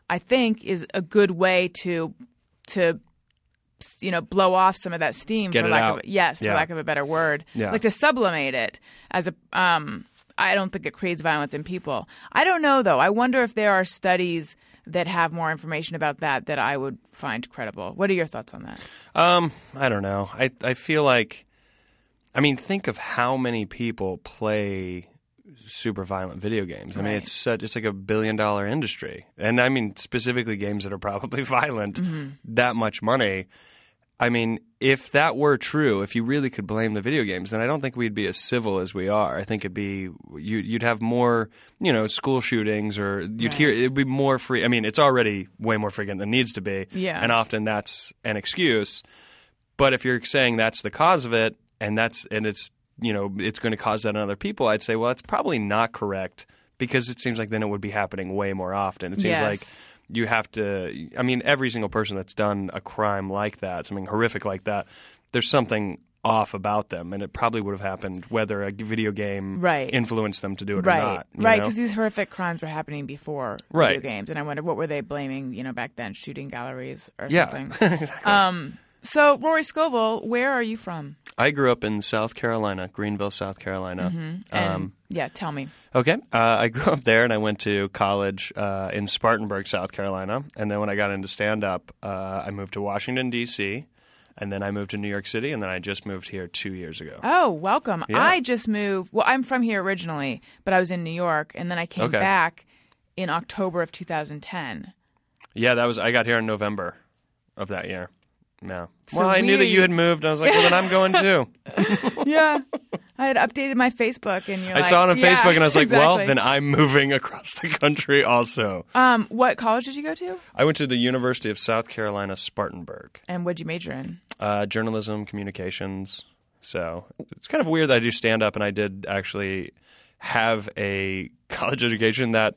I think, is a good way to to you know blow off some of that steam Get for lack out. of yes for Yeah. lack of a better word Yeah. like to sublimate it as a um i don't think it creates violence in people i don't know though i wonder if there are studies that have more information about that that i would find credible what are your thoughts on that Um, I don't know. I I feel like, I mean, think of how many people play super violent video games. I mean, Right. it's such, it's like a billion dollar industry, and I mean specifically games that are probably violent. Mm-hmm. That much money. I mean, if that were true, if you really could blame the video games, then I don't think we'd be as civil as we are. I think it'd be you, you'd have more, you know, school shootings, or you'd hear it'd be more free. I mean, it's already way more frequent than it needs to be, Yeah. and often that's an excuse. But if you're saying that's the cause of it, and that's and it's you know it's going to cause that in other people, I'd say well that's probably not correct because it seems like then it would be happening way more often. It seems Yes. like you have to. I mean, every single person that's done a crime like that, something horrific like that, there's something off about them, and it probably would have happened whether a video game Right. influenced them to do it right or not. right because these horrific crimes were happening before Right. video games and i wonder what were they blaming you know back then shooting galleries or Yeah. something um so rory scovel where are you from I grew up in South Carolina, Greenville, South Carolina. Mm-hmm. and Um, yeah tell me Okay. Uh, I grew up there and I went to college uh, in Spartanburg, South Carolina. And then when I got into stand up, uh, I moved to Washington, D.C. And then I moved to New York City. And then I just moved here two years ago. Oh, welcome. Yeah. I just moved. Well, I'm from here originally, but I was in New York, and then I came Okay. back in October of 2010. Yeah, that was, I got here in November of that year. Yeah. So well, I knew that you had moved. And I was like, well, then I'm going too. yeah. I had updated my Facebook, and you're I like, saw it on yeah, Facebook and I was like, well, then I'm moving across the country also. Um, what college did you go to? I went to the University of South Carolina, Spartanburg. And what'd you major in? uh, journalism, communications. So it's kind of weird that I do stand up and I did actually have a college education that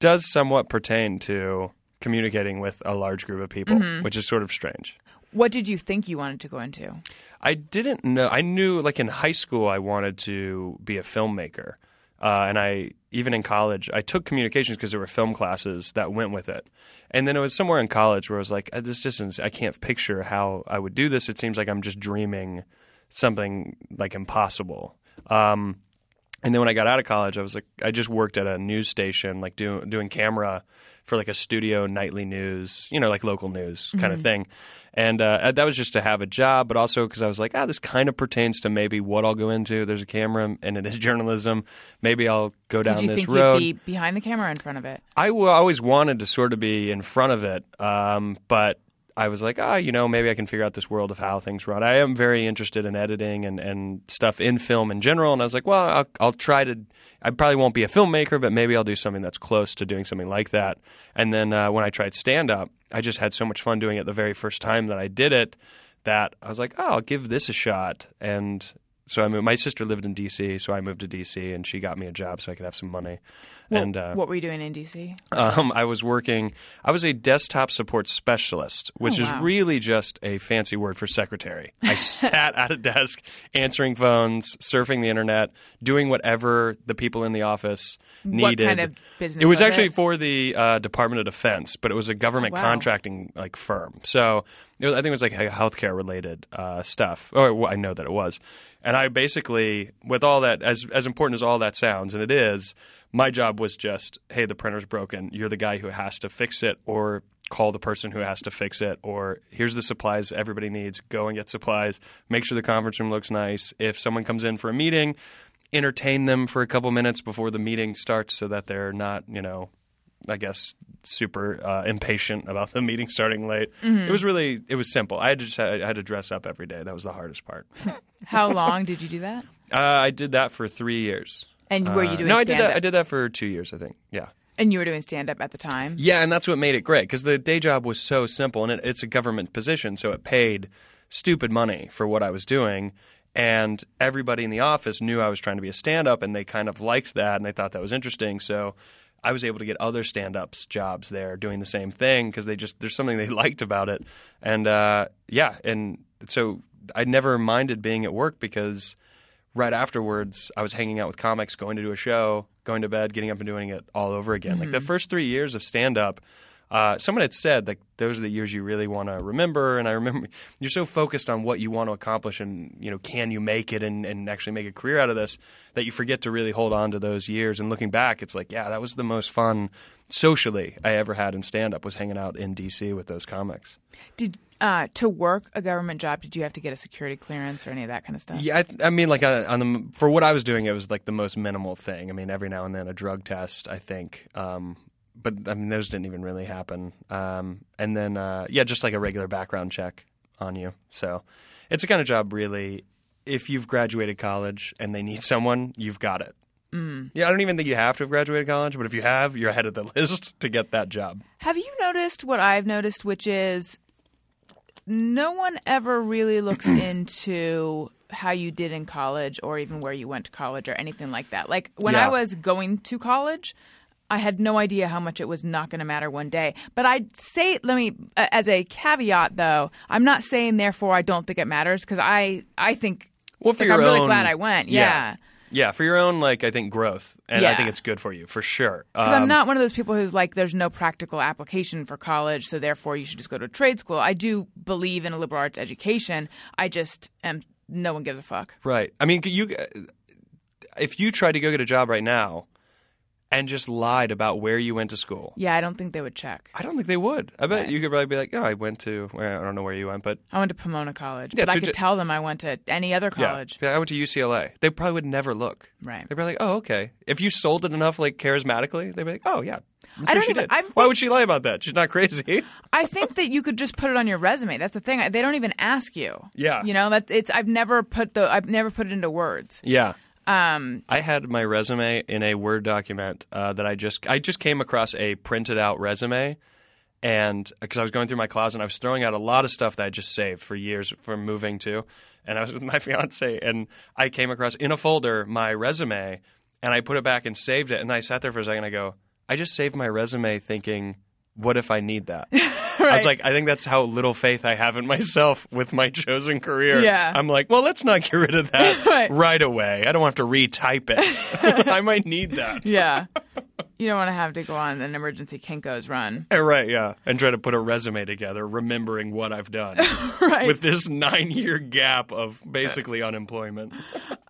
does somewhat pertain to communicating with a large group of people, Mm-hmm. which is sort of strange. What did you think you wanted to go into? I didn't know. I knew, like in high school, I wanted to be a filmmaker, uh, and I even in college I took communications because there were film classes that went with it. And then it was somewhere in college where I was like, "Uh, this just isn't, I can't picture how I would do this. It seems like I'm just dreaming something like impossible. Um, and then when I got out of college, I was like, I just worked at a news station, like doing doing camera for like a studio nightly news, you know, like local news kind of thing. And uh, that was just to have a job, but also because I was like, ah, this kind of pertains to maybe what I'll go into. There's a camera, and it is journalism. Maybe I'll go down Did you this think road. you'd be behind the camera in front of it? I w- always wanted to sort of be in front of it, um, but I was like, ah, you know, maybe I can figure out this world of how things run. I am very interested in editing and, and stuff in film in general, and I was like, well, I'll, I'll try to. I probably won't be a filmmaker, but maybe I'll do something that's close to doing something like that. And then uh, when I tried stand up, I just had so much fun doing it the very first time that I did it that I was like, oh, I'll give this a shot. And So I moved. My sister lived in D.C., so I moved to D.C. and she got me a job so I could have some money. And uh, what were you doing in DC? um, I was working. I was a desktop support specialist, which Oh, is really just a fancy word for secretary. I sat at a desk, answering phones, surfing the internet, doing whatever the people in the office What needed. kind of business It was was actually it? for the uh, Department of Defense, but it was a government Oh, wow. contracting like firm. So it was, I think it was like healthcare related uh, stuff. Well, I know that it was. And I basically, with all that, as as important as all that sounds, and it is, my job was just, hey, the printer's broken. You're the guy who has to fix it, or call the person who has to fix it, or here's the supplies everybody needs. Go and get supplies. Make sure the conference room looks nice. If someone comes in for a meeting, entertain them for a couple minutes before the meeting starts, so that they're not, you know, I guess super uh, impatient about the meeting starting late. It was really it was simple. I had to just I had to dress up every day. That was the hardest part. uh, How long did you do that? I did that for three years. And were you Uh, doing no, I did stand-up? that. I did that for two years, I think. Yeah. And you were doing stand up at the time? Yeah, and that's what made it great because the day job was so simple, and it, it's a government position, so it paid stupid money for what I was doing. And everybody in the office knew I was trying to be a stand up, and they kind of liked that, and they thought that was interesting. So I was able to get other stand ups jobs there doing the same thing because they just, there's something they liked about it. And uh, yeah, and so I never minded being at work because right afterwards, I was hanging out with comics, going to do a show, going to bed, getting up and doing it all over again. Like the first three years of stand up, uh, someone had said like those are the years you really want to remember. And I remember you're so focused on what you want to accomplish and you know can you make it and, and actually make a career out of this that you forget to really hold on to those years. And looking back, it's like yeah, that was the most fun socially I ever had in stand up was hanging out in DC with those comics. Did uh, to work a government job? Did you have to get a security clearance or any of that kind of stuff? Yeah, I, I mean, like uh, on the for what I was doing, it was like the most minimal thing. I mean, every now and then a drug test, I think, um, but I mean, those didn't even really happen. Um, and then, uh, yeah, just like a regular background check on you. So it's a kind of job, really. If you've graduated college and they need someone, you've got it. Mm. Yeah, I don't even think you have to have graduated college, but if you have, you're ahead of the list to get that job. Have you noticed what I've noticed, which is no one ever really looks into how you did in college or even where you went to college or anything like that. Like when Yeah. I was going to college, I had no idea how much it was not going to matter one day. But I'd say, let me, as a caveat though, I'm not saying therefore I don't think it matters because I, I think, Well, for like, your I'm really glad I went. Yeah. yeah, for your own like I think growth, and I think it's good for you for sure. Because Um, I'm not one of those people who's like, there's no practical application for college, so therefore you should just go to a trade school. I do believe in a liberal arts education. I just am, no one gives a fuck. Right. I mean, you if you tried to go get a job right now and just lied about where you went to school, Yeah, I don't think they would check. I don't think they would. I bet Right. you could probably be like, "Oh, I went to well, I don't know where you went, but I went to Pomona College, Yeah, but I could ju- tell them I went to any other yeah. college. yeah, I went to UCLA." They probably would never look. Right. They'd be like, "Oh, okay." If you sold it enough, like charismatically, they'd be like, "Oh, yeah." I'm I sure don't she even- did. I'm Why would she lie about that? She's not crazy. I think that you could just put it on your resume. That's the thing. They don't even ask you. Yeah. You know, that it's. I've never put the. I've never put it into words. yeah. Um. I had my resume in a Word document uh, that I just I just came across a printed out resume, and because I was going through my closet, and I was throwing out a lot of stuff that I just saved for years from moving to, and I was with my fiance, and I came across in a folder my resume, and I put it back and saved it, and I sat there for a second. and I go, I just saved my resume, thinking. What if I need that? I was like, I think that's how little faith I have in myself with my chosen career. Yeah. I'm like, well, let's not get rid of that Right. right away. I don't have to retype it. I might need that. Yeah. you don't want to have to go on an emergency Kinko's run. Eh, right, yeah. And try to put a resume together, remembering what I've done Right. with this nine year gap of basically unemployment.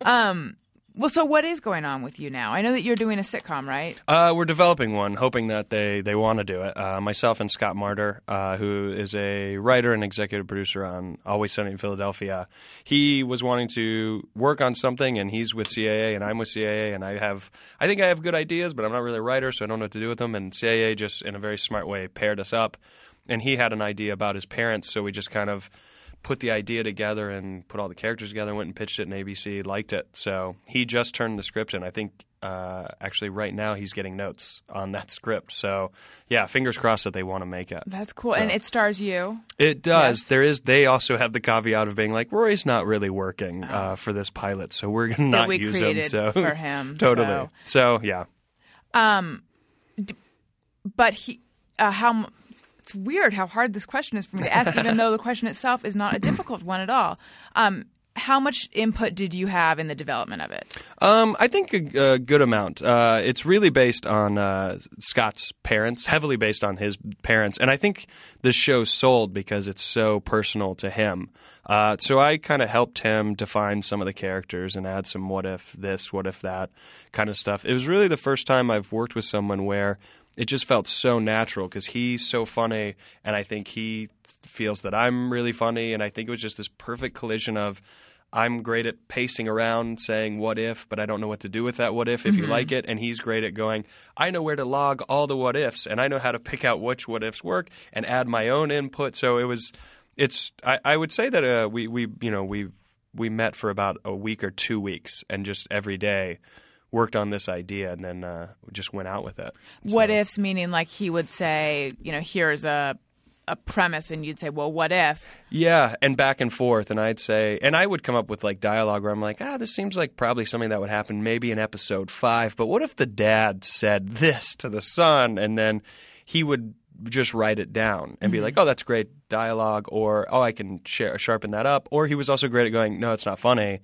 Um, Well, so what is going on with you now? I know that you're doing a sitcom, right? Uh, we're developing one, hoping that they, they want to do it. Uh, myself and Scott Marder, uh, who is a writer and executive producer on Always Sunny in Philadelphia, he was wanting to work on something, and he's with CAA, and I'm with CAA, and I have I think I have good ideas, but I'm not really a writer, so I don't know what to do with them. And CAA just, in a very smart way, paired us up, and he had an idea about his parents, so we just kind of put the idea together and put all the characters together, went and pitched it, and ABC liked it. So he just turned the script in. I think uh, actually right now he's getting notes on that script. So yeah, fingers crossed that they want to make it. That's cool. And it stars you. It does. Yes. There is. They also have the caveat of being like Rory's not really working uh, for this pilot, so we're gonna not we use him. So for him, totally. so- So yeah. But he, uh, how. It's weird how hard this question is for me to ask, even though the question itself is not a difficult one at all. Um, how much input did you have in the development of it? Um, I think a, a good amount. Uh, it's really based on uh, Scott's parents, heavily based on his parents, and I think the show sold because it's so personal to him. Uh, so I kind of helped him define some of the characters and add some what if this, what if that kind of stuff. It was really the first time I've worked with someone where it just felt so natural because he's so funny, and I think he feels that I'm really funny, and I think it was just this perfect collision of I'm great at pacing around saying what if, but I don't know what to do with that what if if you like it. And he's great at going, I know where to log all the what ifs and I know how to pick out which what ifs work and add my own input. So it was, it's, I, I would say that uh, we, we, you know, we, we met for about a week or two weeks and just every day worked on this idea and then uh, just went out with it. What ifs meaning like he would say, you know, here's a a premise, and you'd say, well, what if? Yeah, and back and forth, and I'd say, and I would come up with like dialogue where I'm like, ah, this seems like probably something that would happen maybe in episode five, but what if the dad said this to the son, and then he would just write it down and be like, oh, that's great dialogue, or oh, I can share, sharpen that up, or he was also great at going, no, it's not funny,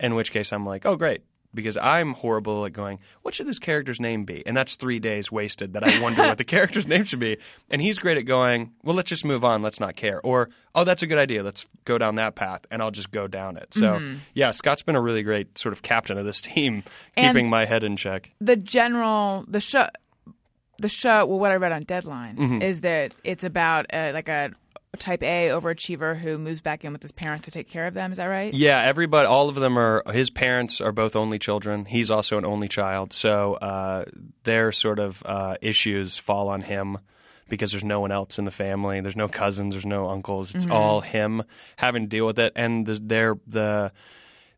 in which case I'm like, oh, great. Because I'm horrible at going, what should this character's name be? And that's three days wasted that I wonder what the character's name should be. And he's great at going, well, let's just move on. Let's not care. Or, oh, that's a good idea. Let's go down that path. And I'll just go down it. So, yeah, Scott's been a really great sort of captain of this team, And- keeping my head in check. The general, the show, the show. Well, what I read on Deadline Mm-hmm. is that it's about uh, like a type A overachiever who moves back in with his parents to take care of them. Is that right? Yeah, everybody, all of them are. His parents are both only children. He's also an only child, so uh, their sort of uh, issues fall on him because there's no one else in the family. There's no cousins. There's no uncles. It's all him having to deal with it, and the, their the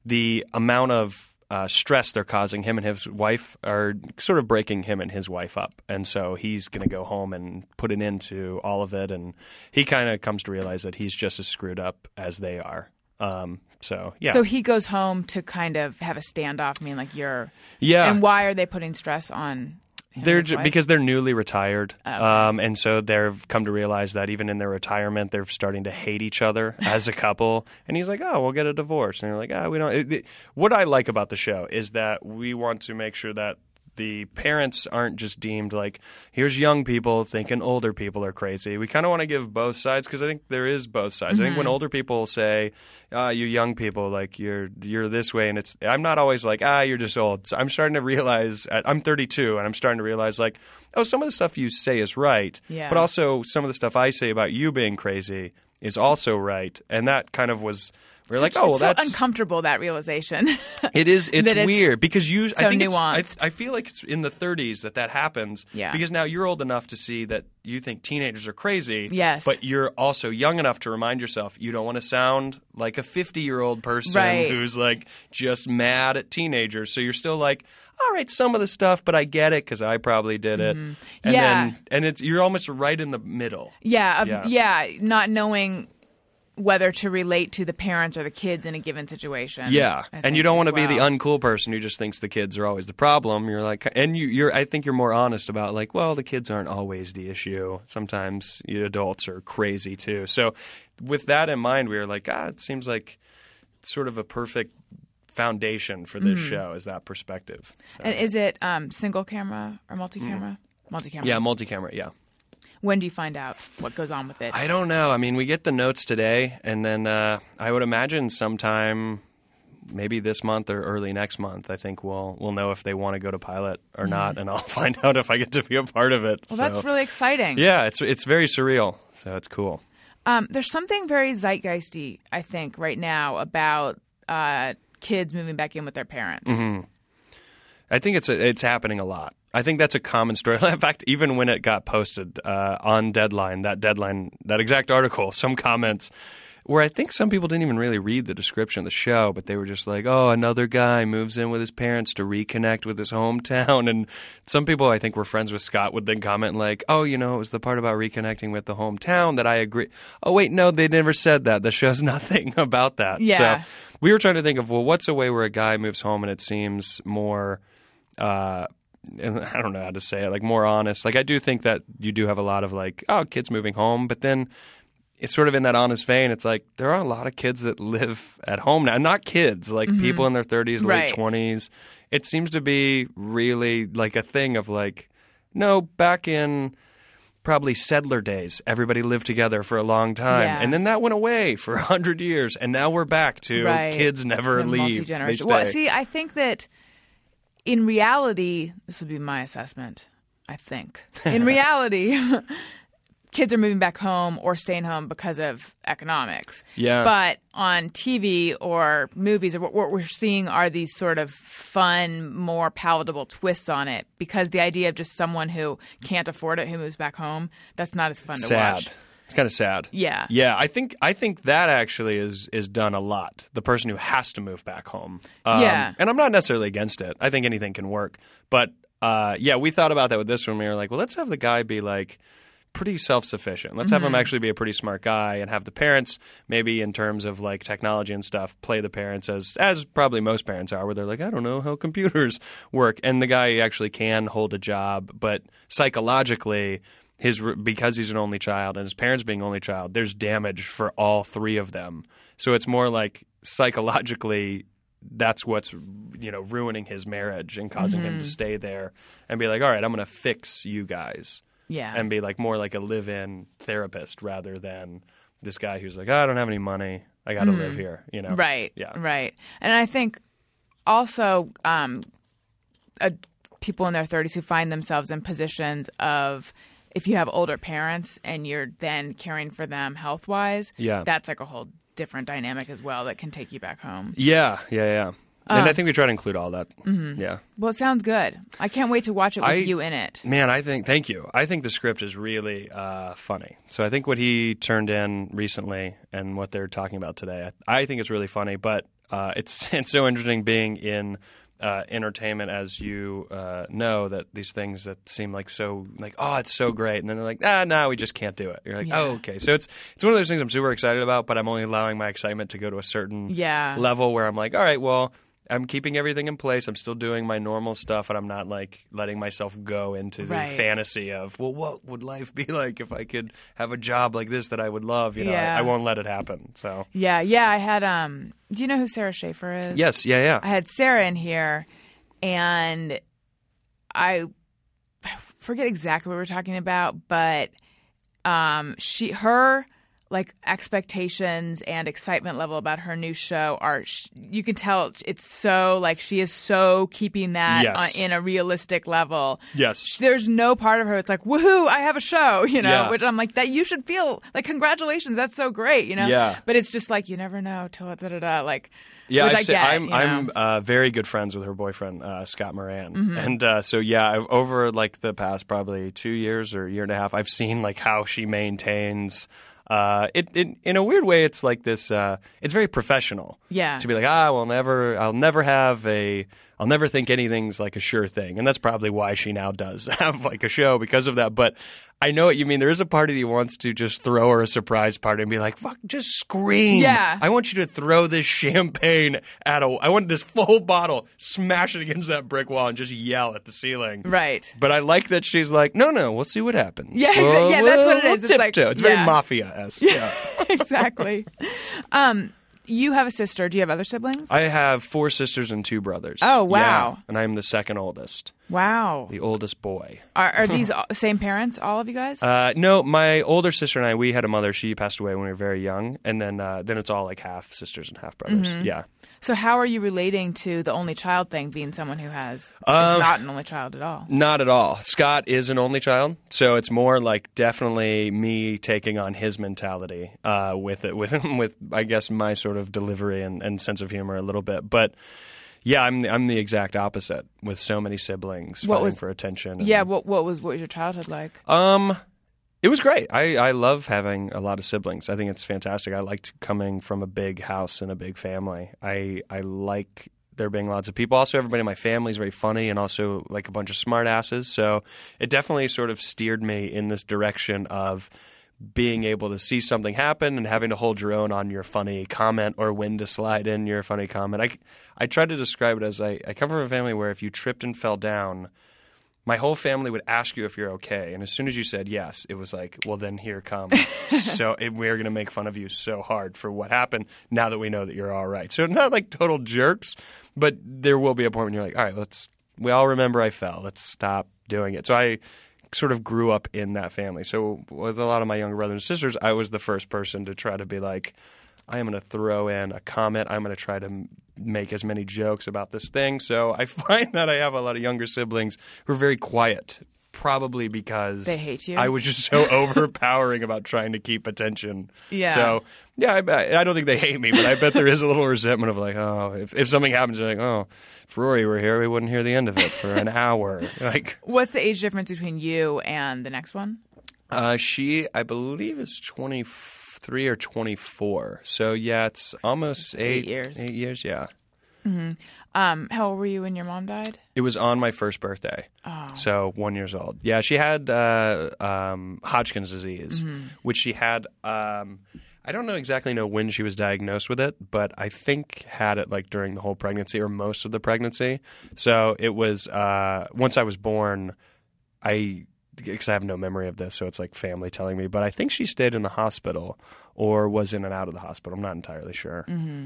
the amount of uh, stress they're causing him and his wife are sort of breaking him and his wife up, and so he's going to go home and put an end to all of it. And he kind of comes to realize that he's just as screwed up as they are. Um, so yeah, So he goes home to kind of have a standoff. I mean, like you're. yeah. And why are they putting stress on? They're ju- because they're newly retired, um, and so they've come to realize that even in their retirement, they're starting to hate each other as a couple. And he's like, "Oh, we'll get a divorce." And they're like, "Ah, we don't." It, it- what I like about the show is that we want to make sure that the parents aren't just deemed like here's young people thinking older people are crazy. We kind of want to give both sides because I think there is both sides. I think when older people say, "Ah, you young people, like you're you're this way," and it's I'm not always like, "Ah, you're just old." So I'm starting to realize I'm 32 and I'm starting to realize like, oh, some of the stuff you say is right, Yeah. but also some of the stuff I say about you being crazy is also right, and that kind of was. We're like, It's oh, well, so that's uncomfortable that realization. it is. It's, it's weird because you. so I think it's- nuanced. I, I feel like it's in the 30s that that happens. Yeah. Because now you're old enough to see that you think teenagers are crazy. Yes. But you're also young enough to remind yourself you don't want to sound like a 50 year old person Right. who's like just mad at teenagers. So you're still like. All right, some of the stuff, but I get it because I probably did it. Mm-hmm. Yeah. then, and it's you're almost right in the middle. yeah, of, Yeah. yeah, not knowing whether to relate to the parents or the kids in a given situation. Yeah, and you don't want to be the uncool person who just thinks the kids are always the problem. You're like, and you, you're. I think you're more honest about like, well, the kids aren't always the issue. Sometimes you adults are crazy too. So, with that in mind, we were like, ah, it seems like sort of a perfect foundation for this show is that perspective. So- And is it um, single camera or multi camera? Multi camera. Mm. yeah, multi-camera. Yeah. When do you find out what goes on with it? I don't know. I mean, we get the notes today, and then uh, I would imagine sometime, maybe this month or early next month, I think we'll we'll know if they want to go to pilot or not, and I'll find out if I get to be a part of it. Mm-hmm. well, that's really exciting. yeah. It's it's very surreal, so it's cool. Um, there's something very zeitgeisty, I think, right now about uh, kids moving back in with their parents. Mm-hmm. I think it's a, it's happening a lot. I think that's a common story. In fact, even when it got posted uh, on Deadline, that Deadline, that exact article, some comments where I think some people didn't even really read the description of the show, but they were just like, "Oh, another guy moves in with his parents to reconnect with his hometown." And some people I think were friends with Scott would then comment like, "Oh, you know, it was the part about reconnecting with the hometown that I agree." Oh, wait, no, they never said that. The show's nothing about that. Yeah. So we were trying to think of well, what's a way where a guy moves home and it seems more. Uh, and I don't know how to say it, like more honest. Like I do think that you do have a lot of like, oh, kids moving home, but then it's sort of in that honest vein. It's like there are a lot of kids that live at home now, not kids, like mm-hmm. people in their 30s, Right. late 20s. It seems to be really like a thing of like, no, back in probably settler days, everybody lived together for a long time, Yeah. and then that went away for a hundred years, and now we're back to Right. kids never The leave. They multi-generation- stay. Well, see, I think that in reality, this would be my assessment. I think in reality, kids are moving back home or staying home because of economics. Yeah. But on TV or movies, or what, what we're seeing are these sort of fun, more palatable twists on it. Because the idea of just someone who can't afford it who moves back home, that's not as fun to watch. It's kind of sad. Yeah. Yeah, I think I think that actually is is done a lot. The person who has to move back home. Um, Yeah. and I'm not necessarily against it. I think anything can work. But uh, yeah, we thought about that with this one. We were like, well, let's have the guy be like pretty self sufficient. Let's have him actually be a pretty smart guy and have the parents maybe in terms of like technology and stuff play the parents as as probably most parents are where they're like I don't know how computers work and the guy actually can hold a job but psychologically his because he's an only child and his parents being only child there's damage for all three of them. So it's more like psychologically that's what's you know ruining his marriage and causing him to stay there and be like all right I'm going to fix you guys Yeah. and be like more like a live-in therapist rather than this guy who's like, "Oh, I don't have any money. I got to live here. You know, Mm-hmm. Right. Yeah. Right. And I think also um, uh, people in their 30s who find themselves in positions of if you have older parents and you're then caring for them health wise, Yeah. that's like a whole different dynamic as well that can take you back home. Yeah, yeah, yeah. and Uh, I think we try to include all that. mm-hmm. Yeah. Well, it sounds good. I can't wait to watch it with I- you in it. Man, I think thank you. I think the script is really uh, funny. So I think what he turned in recently and what they're talking about today, I, I think it's really funny. But uh, it's it's so interesting being in uh, entertainment, as you uh, know, that these things that seem like so like oh, it's so great, and then they're like ah, no, we just can't do it. You're like Yeah. oh, okay. So it's it's one of those things I'm super excited about, but I'm only allowing my excitement to go to a certain Yeah. level where I'm like, all right, well. I'm keeping everything in place. I'm still doing my normal stuff, and I'm not like letting myself go into the Right. fantasy of, well, what would life be like if I could have a job like this that I would love? You know, Yeah. I, I won't let it happen. So, Yeah. Yeah. I had, um, do you know who Sara Schaefer is? yes, yeah, yeah. I had Sara in here, and I forget exactly what we were talking about, but um, she, her, like expectations and excitement level about her new show are sh- you can tell it's so like she is so keeping that Yes. on, in a realistic level Yes. there's no part of her it's like woohoo i have a show you know Yeah. which i'm like that you should feel like congratulations that's so great you know Yeah. but it's just like you never know till da da da like Yeah, which I've I sa- get, I'm you I'm uh, very good friends with her boyfriend uh, Scott Moran, Mm-hmm. and uh, so yeah, I've, over like the past probably two years or year and a half, I've seen like how she maintains. Uh, it, it in a weird way, it's like this. Uh, it's very professional. Yeah. To be like, ah, well, never, I'll never have a, I'll never think anything's like a sure thing, and that's probably why she now does have like a show because of that. But I know what you mean. There is a party that wants to just throw her a surprise party and be like, "Fuck, just scream!" Yeah. I want you to throw this champagne at a. I want this full bottle, smash it against that brick wall, and just yell at the ceiling. right But I like that she's like, no, no, we'll see what happens. Yeah, We'll- yeah, that's what it we'll is. It's like- it's yeah. very mafia esque. Yeah. exactly. Um, you have a sister. Do you have other siblings? I have four sisters and two brothers. Oh, wow. Yeah, and I'm the second oldest, wow. the oldest boy. Are, are these same parents? All of you guys? Uh, no, my older sister and I, we had a mother. She passed away when we were very young, and then uh, then it's all like half sisters and half brothers. Mm-hmm. Yeah. so how are you relating to the only child thing? Being someone who has Um, is not an only child at all. Not at all. Scott is an only child, so it's more like definitely me taking on his mentality uh, with it, with with I guess my sort of delivery and, and sense of humor a little bit. But yeah, I'm I'm the exact opposite with so many siblings What fighting was- for attention. and- Yeah. What What was What was your childhood like? Um, It was great. I, I love having a lot of siblings. I think it's fantastic. I liked coming from a big house and a big family. I I like there being lots of people. Also, everybody in my family is very funny and also like a bunch of smart asses. So it definitely sort of steered me in this direction of being able to see something happen and having to hold your own on your funny comment or when to slide in your funny comment. I, I tried to describe it as I, I come from a family where if you tripped and fell down, my whole family would ask you if you're okay. And as soon as you said yes, it was like, well, then here come. so it, we're going to make fun of you so hard for what happened now that we know that you're all right. So not like total jerks, but there will be a point when you're like, all right, let's, we all remember I fell. Let's stop doing it. So I sort of grew up in that family. So with a lot of my younger brothers and sisters, I was the first person to try to be like, I am going to throw in a comment. I'm going to try to make as many jokes about this thing. So I find that I have a lot of younger siblings who are very quiet, probably because They hate you? I was just so overpowering about trying to keep attention. Yeah. So yeah, I, I don't think they hate me, but I bet there is a little resentment of like, oh, if, if something happens, they're like, oh, if Rory were here, we wouldn't hear the end of it for an hour. Like, What's the age difference between you and the next one? uh, she, I believe, is 23 or 24. So, yeah, it's almost eight, years. Eight years, yeah. Um, how old were you when your mom died? It was on my first birthday. Oh. So, one years old. Yeah, she had uh, um, Hodgkin's disease, which she had. Um, I don't know exactly know when she was diagnosed with it, but I think had it like during the whole pregnancy or most of the pregnancy. So it was uh, once I was born, I because I have no memory of this, so it's like family telling me. But I think she stayed in the hospital or was in and out of the hospital. I'm not entirely sure.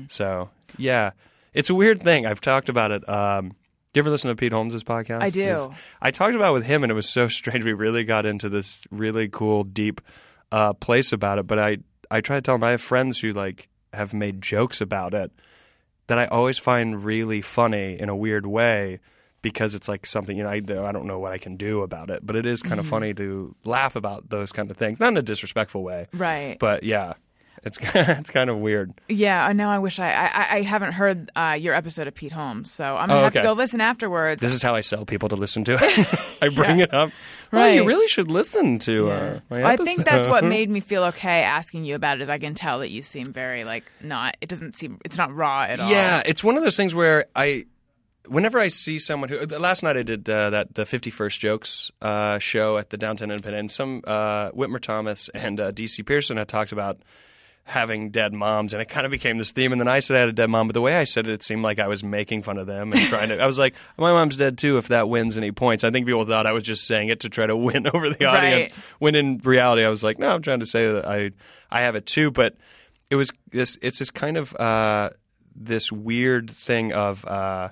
So yeah, it's a weird thing. I've talked about it. Um, do you ever listen to Pete Holmes' podcast? I do. I talked about it with him, and it was so strange. We really got into this really cool, deep uh, place about it. But I, I try to tell him I have friends who like have made jokes about it that I always find really funny in a weird way because it's like something you know I, I don't know what I can do about it, but it is kind of funny to laugh about those kind of things, not in a disrespectful way, Right. but yeah, it's it's kind of weird. Yeah, I know. I wish I I, I haven't heard uh, your episode of Pete Holmes, so I'm gonna Oh, have to go listen afterwards. This is how I sell people to listen to it. I bring Yeah. it up. Well, you really should listen to uh, my I think that's what made me feel okay asking you about it. Is I can tell that you seem very like not. It doesn't seem. It's not raw at all. Yeah, it's one of those things where I, whenever I see someone who, last night I did uh, that the Fifty First Jokes uh, show at the Downtown Independent. And some uh, Whitmer Thomas and uh, DC Pierson had talked about having dead moms, and it kind of became this theme. And then I said I had a dead mom, but the way I said it, it seemed like I was making fun of them and trying to. I was like, my mom's dead too. If that wins any points, I think people thought I was just saying it to try to win over the audience. Right. When in reality, I was like, no, I'm trying to say that I I have it too, but it was this. It's this kind of uh, this weird thing of. Uh,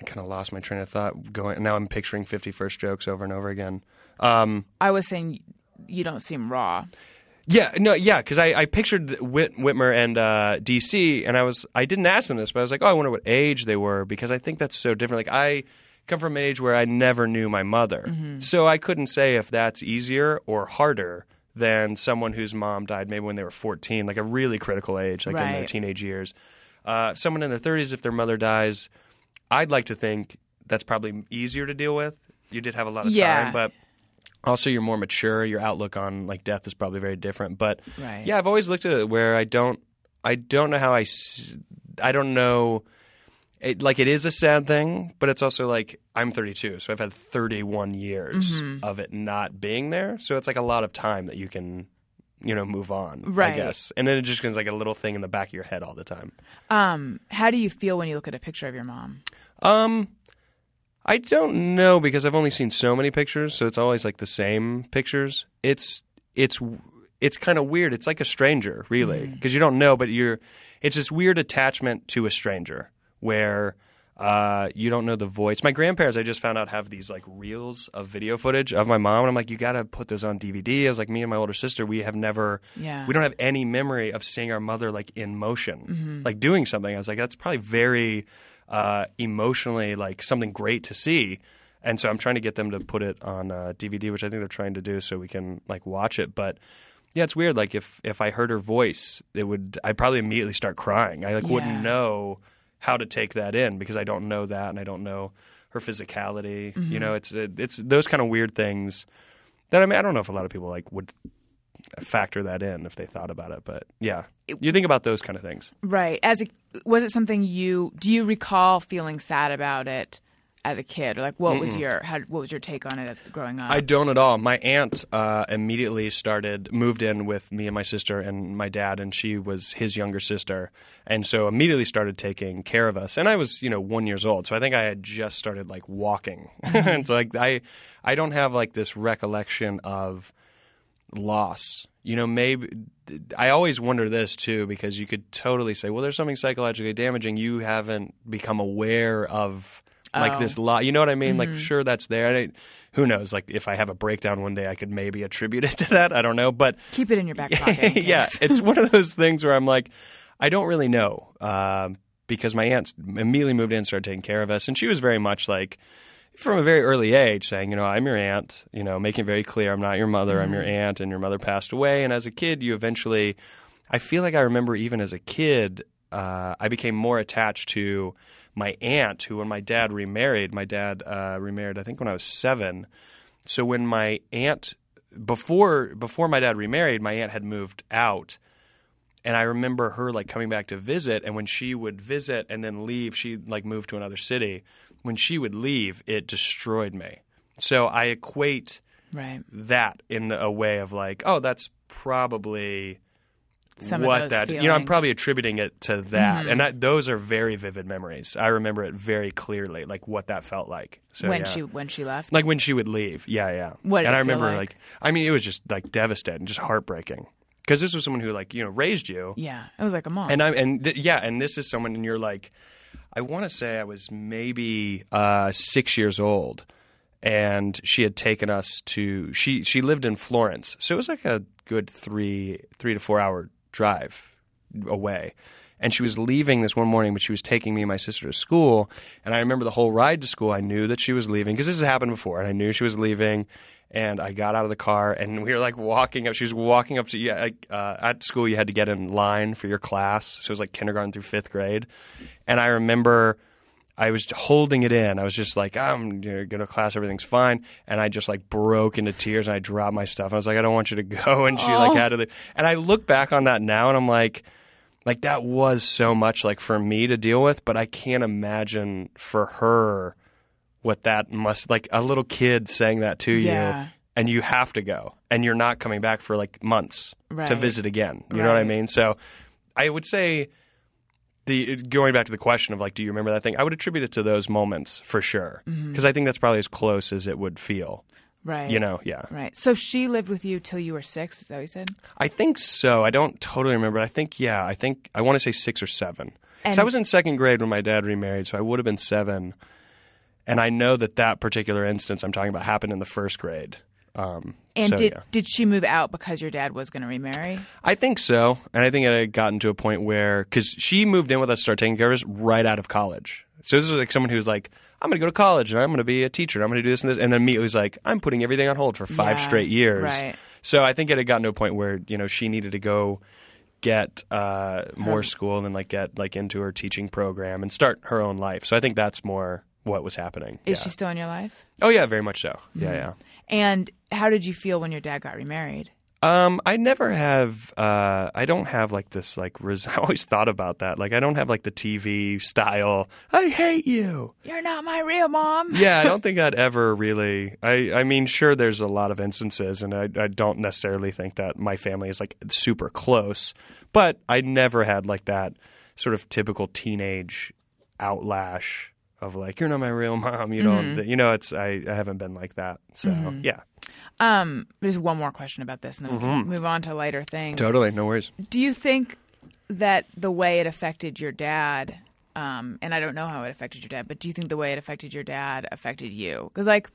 I kind of lost my train of thought. Going now, I'm picturing 51st jokes over and over again. Um, I was saying you don't seem raw. Yeah, no, yeah, because I, I pictured Whit, Whitmer and uh, DC, and I was I didn't ask them this, but I was like, oh, I wonder what age they were because I think that's so different. Like I come from an age where I never knew my mother, so I couldn't say if that's easier or harder than someone whose mom died maybe when they were 14, like a really critical age, like in their teenage years. Uh, someone in their 30s, if their mother dies, I'd like to think that's probably easier to deal with. You did have a lot of Yeah. time, but also you're more mature. Your outlook on like death is probably very different. But Right. yeah, I've always looked at it where I don't, I don't know how i i don't know. It, like it is a sad thing, but it's also like I'm 32, so I've had 31 years Mm-hmm. of it not being there. So it's like a lot of time that you can, you know, move on. right. I guess, and then it just becomes like a little thing in the back of your head all the time. Um, how do you feel when you look at a picture of your mom? Um, I don't know because I've only seen so many pictures, so it's always like the same pictures. It's it's it's kind of weird. It's like a stranger, really, because you don't know, but you're. It's this weird attachment to a stranger where uh, you don't know the voice. My grandparents, I just found out, have these like reels of video footage of my mom, and I'm like, you got to put this on DVD. I was like, me and my older sister, we have never, Yeah. we don't have any memory of seeing our mother like in motion, like doing something. I was like, that's probably very uh, emotionally like something great to see. And so I'm trying to get them to put it on uh, DVD, which I think they're trying to do, so we can like watch it. But yeah, it's weird. Like if if I heard her voice, it would I'd probably immediately start crying. I like Yeah. wouldn't know how to take that in because I don't know that and I don't know her physicality. You know, it's it's those kind of weird things that I mean, I don't know if a lot of people like would factor that in if they thought about it, but yeah, you think about those kind of things. Right. As a was it something you do you recall feeling sad about it as a kid, or like what was your how, what was your take on it as growing up? I don't at all. My aunt uh, immediately started moved in with me and my sister and my dad, and she was his younger sister, and so immediately started taking care of us. And I was, you know, one years old, so I think I had just started like walking. it's like I, I don't have like this recollection of loss. You know, maybe I always wonder this too because you could totally say, well, there's something psychologically damaging. You haven't become aware of like Oh. this lot. You know what I mean? Like, sure, that's there. I, who knows? Like, if I have a breakdown one day, I could maybe attribute it to that. I don't know, but Keep it in your back pocket. yeah, it's one of those things where I'm like, I don't really know um, because my aunt immediately moved in, and started taking care of us, and she was very much like from a very early age saying, you know, I'm your aunt, you know, making it very clear I'm not your mother, I'm your aunt, and your mother passed away. And as a kid, you eventually, I feel like I remember even as a kid, uh, I became more attached to my aunt, who when my dad remarried, my dad uh, remarried, I think when I was seven. So when my aunt before before my dad remarried, my aunt had moved out. And I remember her like coming back to visit and when she would visit and then leave, she like moved to another city. When she would leave, it destroyed me. So I equate right. that in a way of like, oh, that's probably Some what that feelings. you know. I'm probably attributing it to that, Mm-hmm. and that, those are very vivid memories. I remember it very clearly, like what that felt like. So when yeah. she when she left. like when she would leave, yeah, yeah. What and I remember like? I mean, it was just like devastating, just heartbreaking, because this was someone who like you know raised you, yeah, it was like a mom. and I and th- yeah, and this is someone, and you're like, I want to say I was maybe uh, six years old, and she had taken us to she she lived in Florence, so it was like a good three three to four hour drive away. And she was leaving this one morning, but she was taking me and my sister to school. And I remember the whole ride to school. I knew that she was leaving because this has happened before, and I knew she was leaving. And I got out of the car, and we were like walking up. She was walking up to yeah, uh, at school. You had to get in line for your class, so it was like kindergarten through fifth grade. And I remember I was holding it in. I was just like, I'm you know, going to class, everything's fine. And I just like broke into tears and I dropped my stuff. I was like, I don't want you to go. And she like had to. leave. And I look back on that now and I'm like, like that was so much like for me to deal with, but I can't imagine for her what that must like a little kid saying that to Yeah. you and you have to go and you're not coming back for like months to visit again. You know what I mean? So I would say the going back to the question of like, do you remember that thing? I would attribute it to those moments for sure, mm-hmm. because I think that's probably as close as it would feel. right. You know, yeah. Right. So she lived with you till you were six. Is that what you said? I think so. I don't totally remember. I think yeah. I think I want to say six or seven. And- so I was in second grade when my dad remarried, so I would have been seven. And I know that that particular instance I'm talking about happened in the first grade. Um, And so, did yeah. did she move out because your dad was going to remarry? I think so, and I think it had gotten to a point where because she moved in with us, started taking care of us right out of college. So this is like someone who's like, I'm going to go to college and I'm going to be a teacher. and I'm going to do this and this, and then immediately was like, I'm putting everything on hold for five Yeah, straight years. right. So I think it had gotten to a point where you know she needed to go get uh, more school and then like get like into her teaching program and start her own life. So I think that's more what was happening. Is yeah. she still in your life? Oh yeah, very much so. Yeah, yeah. And how did you feel when your dad got remarried? Um, I never have. Uh, I don't have like this. Like, res- I always thought about that. Like, I don't have like the TV style. I hate you. You're not my real mom. Yeah, I don't think I'd ever really. I. I mean, sure, there's a lot of instances, and I. I don't necessarily think that my family is like super close, but I never had like that sort of typical teenage outlash of like, "You're not my real mom." You know. You know. It's. I. I haven't been like that. So yeah. Um, there's one more question about this, and then we can move on to lighter things. Mm-hmm. Totally. No worries. Do you think that the way it affected your dad, um, and I don't know how it affected your dad, but do you think the way it affected your dad affected you? Because, like,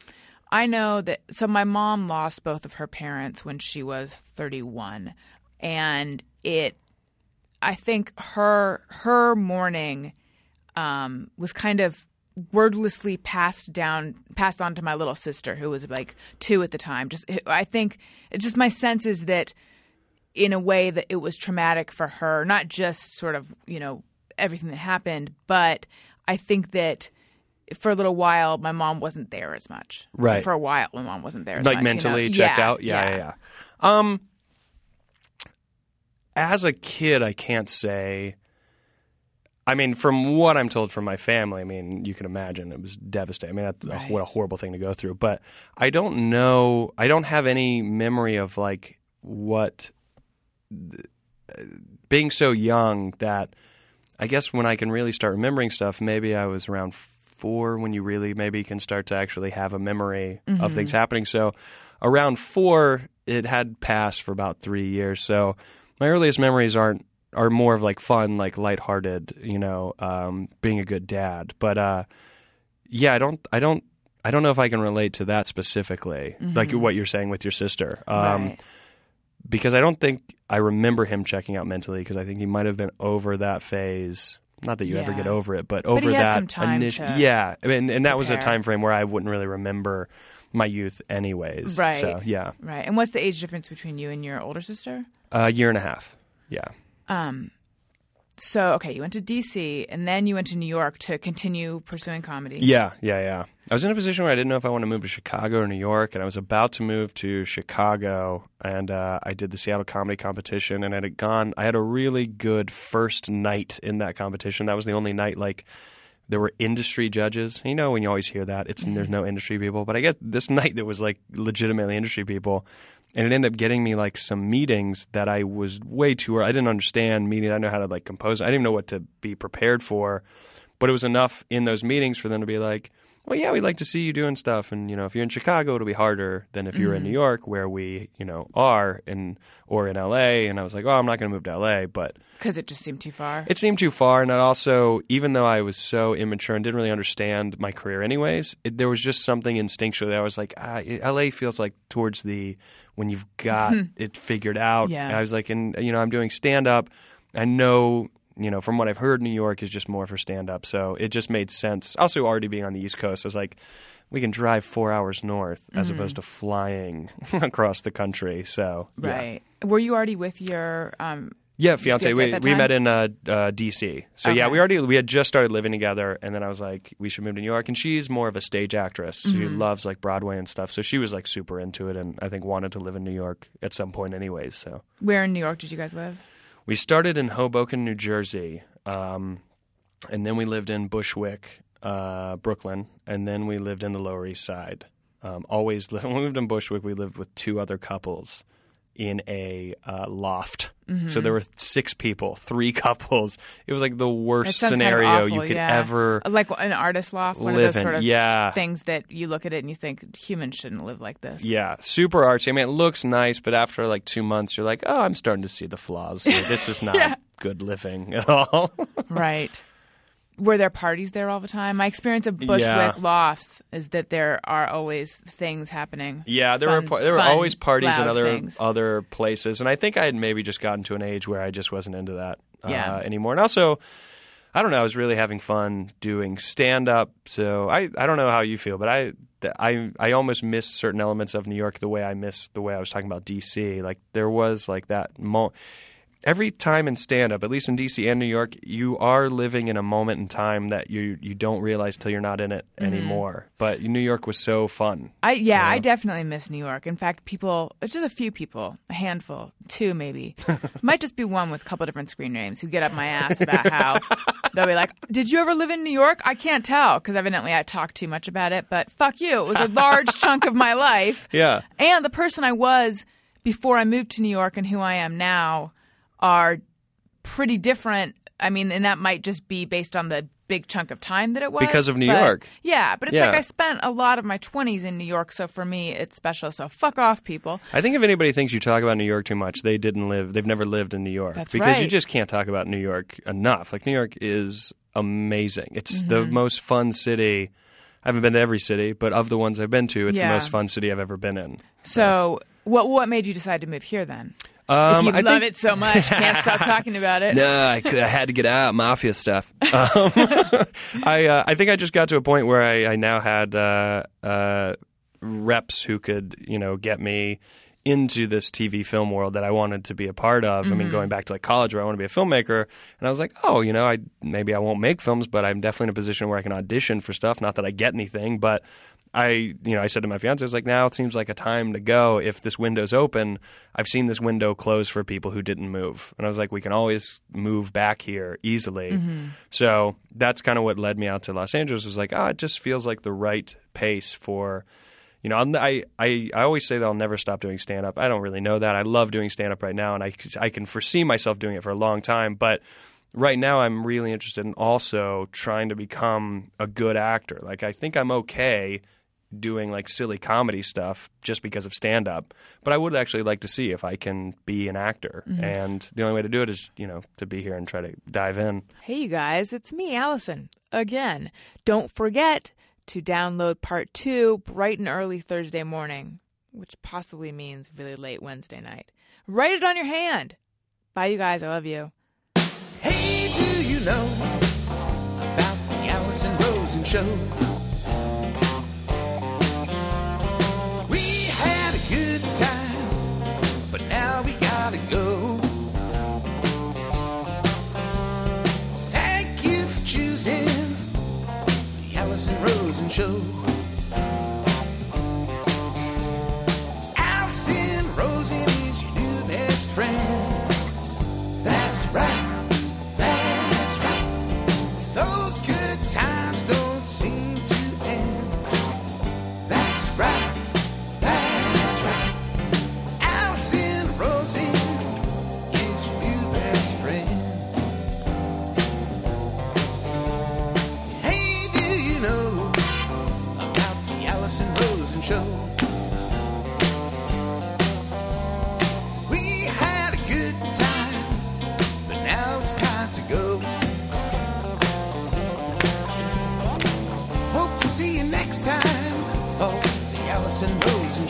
I know that. So, my mom lost both of her parents when she was 31, and it. I think her her mourning um, was kind of wordlessly passed down passed on to my little sister who was like two at the time just i think just my sense is that in a way that it was traumatic for her not just sort of you know everything that happened but i think that for a little while, my mom wasn't there as much. Right. For a while, my mom wasn't there as like much, you know? mentally checked Yeah, out. Yeah, yeah, yeah. Um, as a kid, I can't say. I mean, from what I'm told from my family, I mean, you can imagine it was devastating. I mean, that's Right. what a horrible thing to go through. But I don't know. I don't have any memory of like what uh, being so young that I guess when I can really start remembering stuff, maybe I was around four when you really maybe can start to actually have a memory of things mm-hmm. happening. So around four, it had passed for about three years. So my earliest memories aren't are more of like fun, like lighthearted, you know, um, being a good dad. But uh, yeah, I don't, I don't, I don't know if I can relate to that specifically, like what you're saying with your sister. Um, Right. because I don't think I remember him checking out mentally because I think he might have been over that phase. Not that you ever get over it, but over had that some time initial. to Yeah, I mean, and that was a time frame where I wouldn't really remember my youth, anyways. Right. So yeah, Right. And what's the age difference between you and your older sister? a year and a half. Yeah. So, okay, you went to DC and then you went to New York to continue pursuing comedy. Yeah, yeah, yeah. I was in a position where I didn't know if I wanted to move to Chicago or New York, and I was about to move to Chicago, and uh, I did the Seattle Comedy Competition, and I had gone. I had a really good first night in that competition. That was the only night like there were industry judges. You know, when you always hear that, it's there's no industry people, but I guess this night there was like legitimately industry people. And it ended up getting me like some meetings that I was way too. I didn't understand meetings. I know how to like compose. I didn't even know what to be prepared for but it was enough in those meetings for them to be like, well, yeah, we'd like to see you doing stuff. And, you know, if you're in Chicago, it'll be harder than if you're in New York, where we, you know, are, in, or in LA. And I was like, oh, I'm not going to move to LA. But Because it just seemed too far. it seemed too far. And I also, even though I was so immature and didn't really understand my career anyways, it, there was just something instinctually that I was like, ah, it- LA feels like towards the, when you've got it figured out. Yeah. And I was like, and, you know, I'm doing stand up. I know, you know, from what I've heard, New York is just more for stand up. So it just made sense. Also, already being on the East Coast, I was like, we can drive four hours north as opposed to flying across the country. So, yeah. right. Were you already with your um Yeah, fiance. We, we met in uh, uh, DC. So yeah, we already we had just started living together, and then I was like, we should move to New York. And she's more of a stage actress. She Mm-hmm. loves like Broadway and stuff. So she was like super into it, and I think wanted to live in New York at some point, anyways. So where in New York did you guys live? We started in Hoboken, New Jersey, um, and then we lived in Bushwick, uh, Brooklyn, and then we lived in the Lower East Side. Um, always when we lived in Bushwick, we lived with two other couples in a uh, loft. Mm-hmm. So there were six people, three couples. It was like the worst sounds kind of scenario awful, you could yeah. ever like an artist loft, one of those in. sort of yeah. things that you look at it and you think humans shouldn't live like this. Yeah, super artsy. I mean, it looks nice, but after like two months, you're like, oh, I'm starting to see the flaws. This is not Yeah. good living at all. Right. Were there parties there all the time? My experience of Bushwick Yeah. lofts is that there are always things happening. Yeah, there Fun- were there were fun, always parties in other things. other places, and I think I had maybe just gotten to an age where I just wasn't into that Yeah. uh, anymore. And also, I don't know, I was really having fun doing stand up. So I I don't know how you feel, but I I I almost miss certain elements of New York the way I miss the way I was talking about DC. Like there was like that mo- every time in stand up, at least in DC and New York, you are living in a moment in time that you you don't realize till you're not in it Mm-hmm. anymore. But New York was so fun. I yeah, I definitely miss New York. In fact, people, just a few people, a handful, two maybe, might just be one with a couple different screen names who get up my ass about how they'll be like, "Did you ever live in New York?" I can't tell because evidently I talk too much about it. But fuck you, it was a large chunk of my life. Yeah. and the person I was before I moved to New York and who I am now are pretty different. I mean, and that might just be based on the big chunk of time that it was Because of New but- York. Yeah, but it's Yeah. like I spent a lot of my 20s in New York, so for me it's special. So fuck off, people. I think if anybody thinks you talk about New York too much, they didn't live. They've never lived in New York That's because you just can't talk about New York enough. Like New York is amazing. It's Mm-hmm. the most fun city. I haven't been to every city, but of the ones I've been to, it's Yeah. the most fun city I've ever been in. So what what made you decide to move here then? Um, you I love think- it so much, can't stop talking about it. No, I, could, I had to get out mafia stuff. Um, I uh, I think I just got to a point where I, I now had uh, uh, reps who could you know get me into this TV film world that I wanted to be a part of. I mean, going back to like college where I want to be a filmmaker, and I was like, oh, you know, I maybe I won't make films, but I'm definitely in a position where I can audition for stuff. Not that I get anything, but I, you know, I said to my fiance, I was like, now it seems like a time to go. If this window's open, I've seen this window close for people who didn't move, and I was like, we can always move back here easily. So that's kind of what led me out to Los Angeles. Was like, ah, it just feels like the right pace for you know, I'm, I, I, I always say that I'll never stop doing stand up. I don't really know that. I love doing stand up right now, and I, I can foresee myself doing it for a long time. But right now, I'm really interested in also trying to become a good actor. Like, I think I'm okay doing like silly comedy stuff just because of stand up, but I would actually like to see if I can be an actor. Mm-hmm. And the only way to do it is, you know, to be here and try to dive in. Hey, you guys, it's me, Alison. Again, don't forget to download part two bright and early Thursday morning, which possibly means really late Wednesday night. Write it on your hand. Bye, you guys. I love you. Hey, do you know about the Alison Rosen show? Show.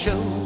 Show.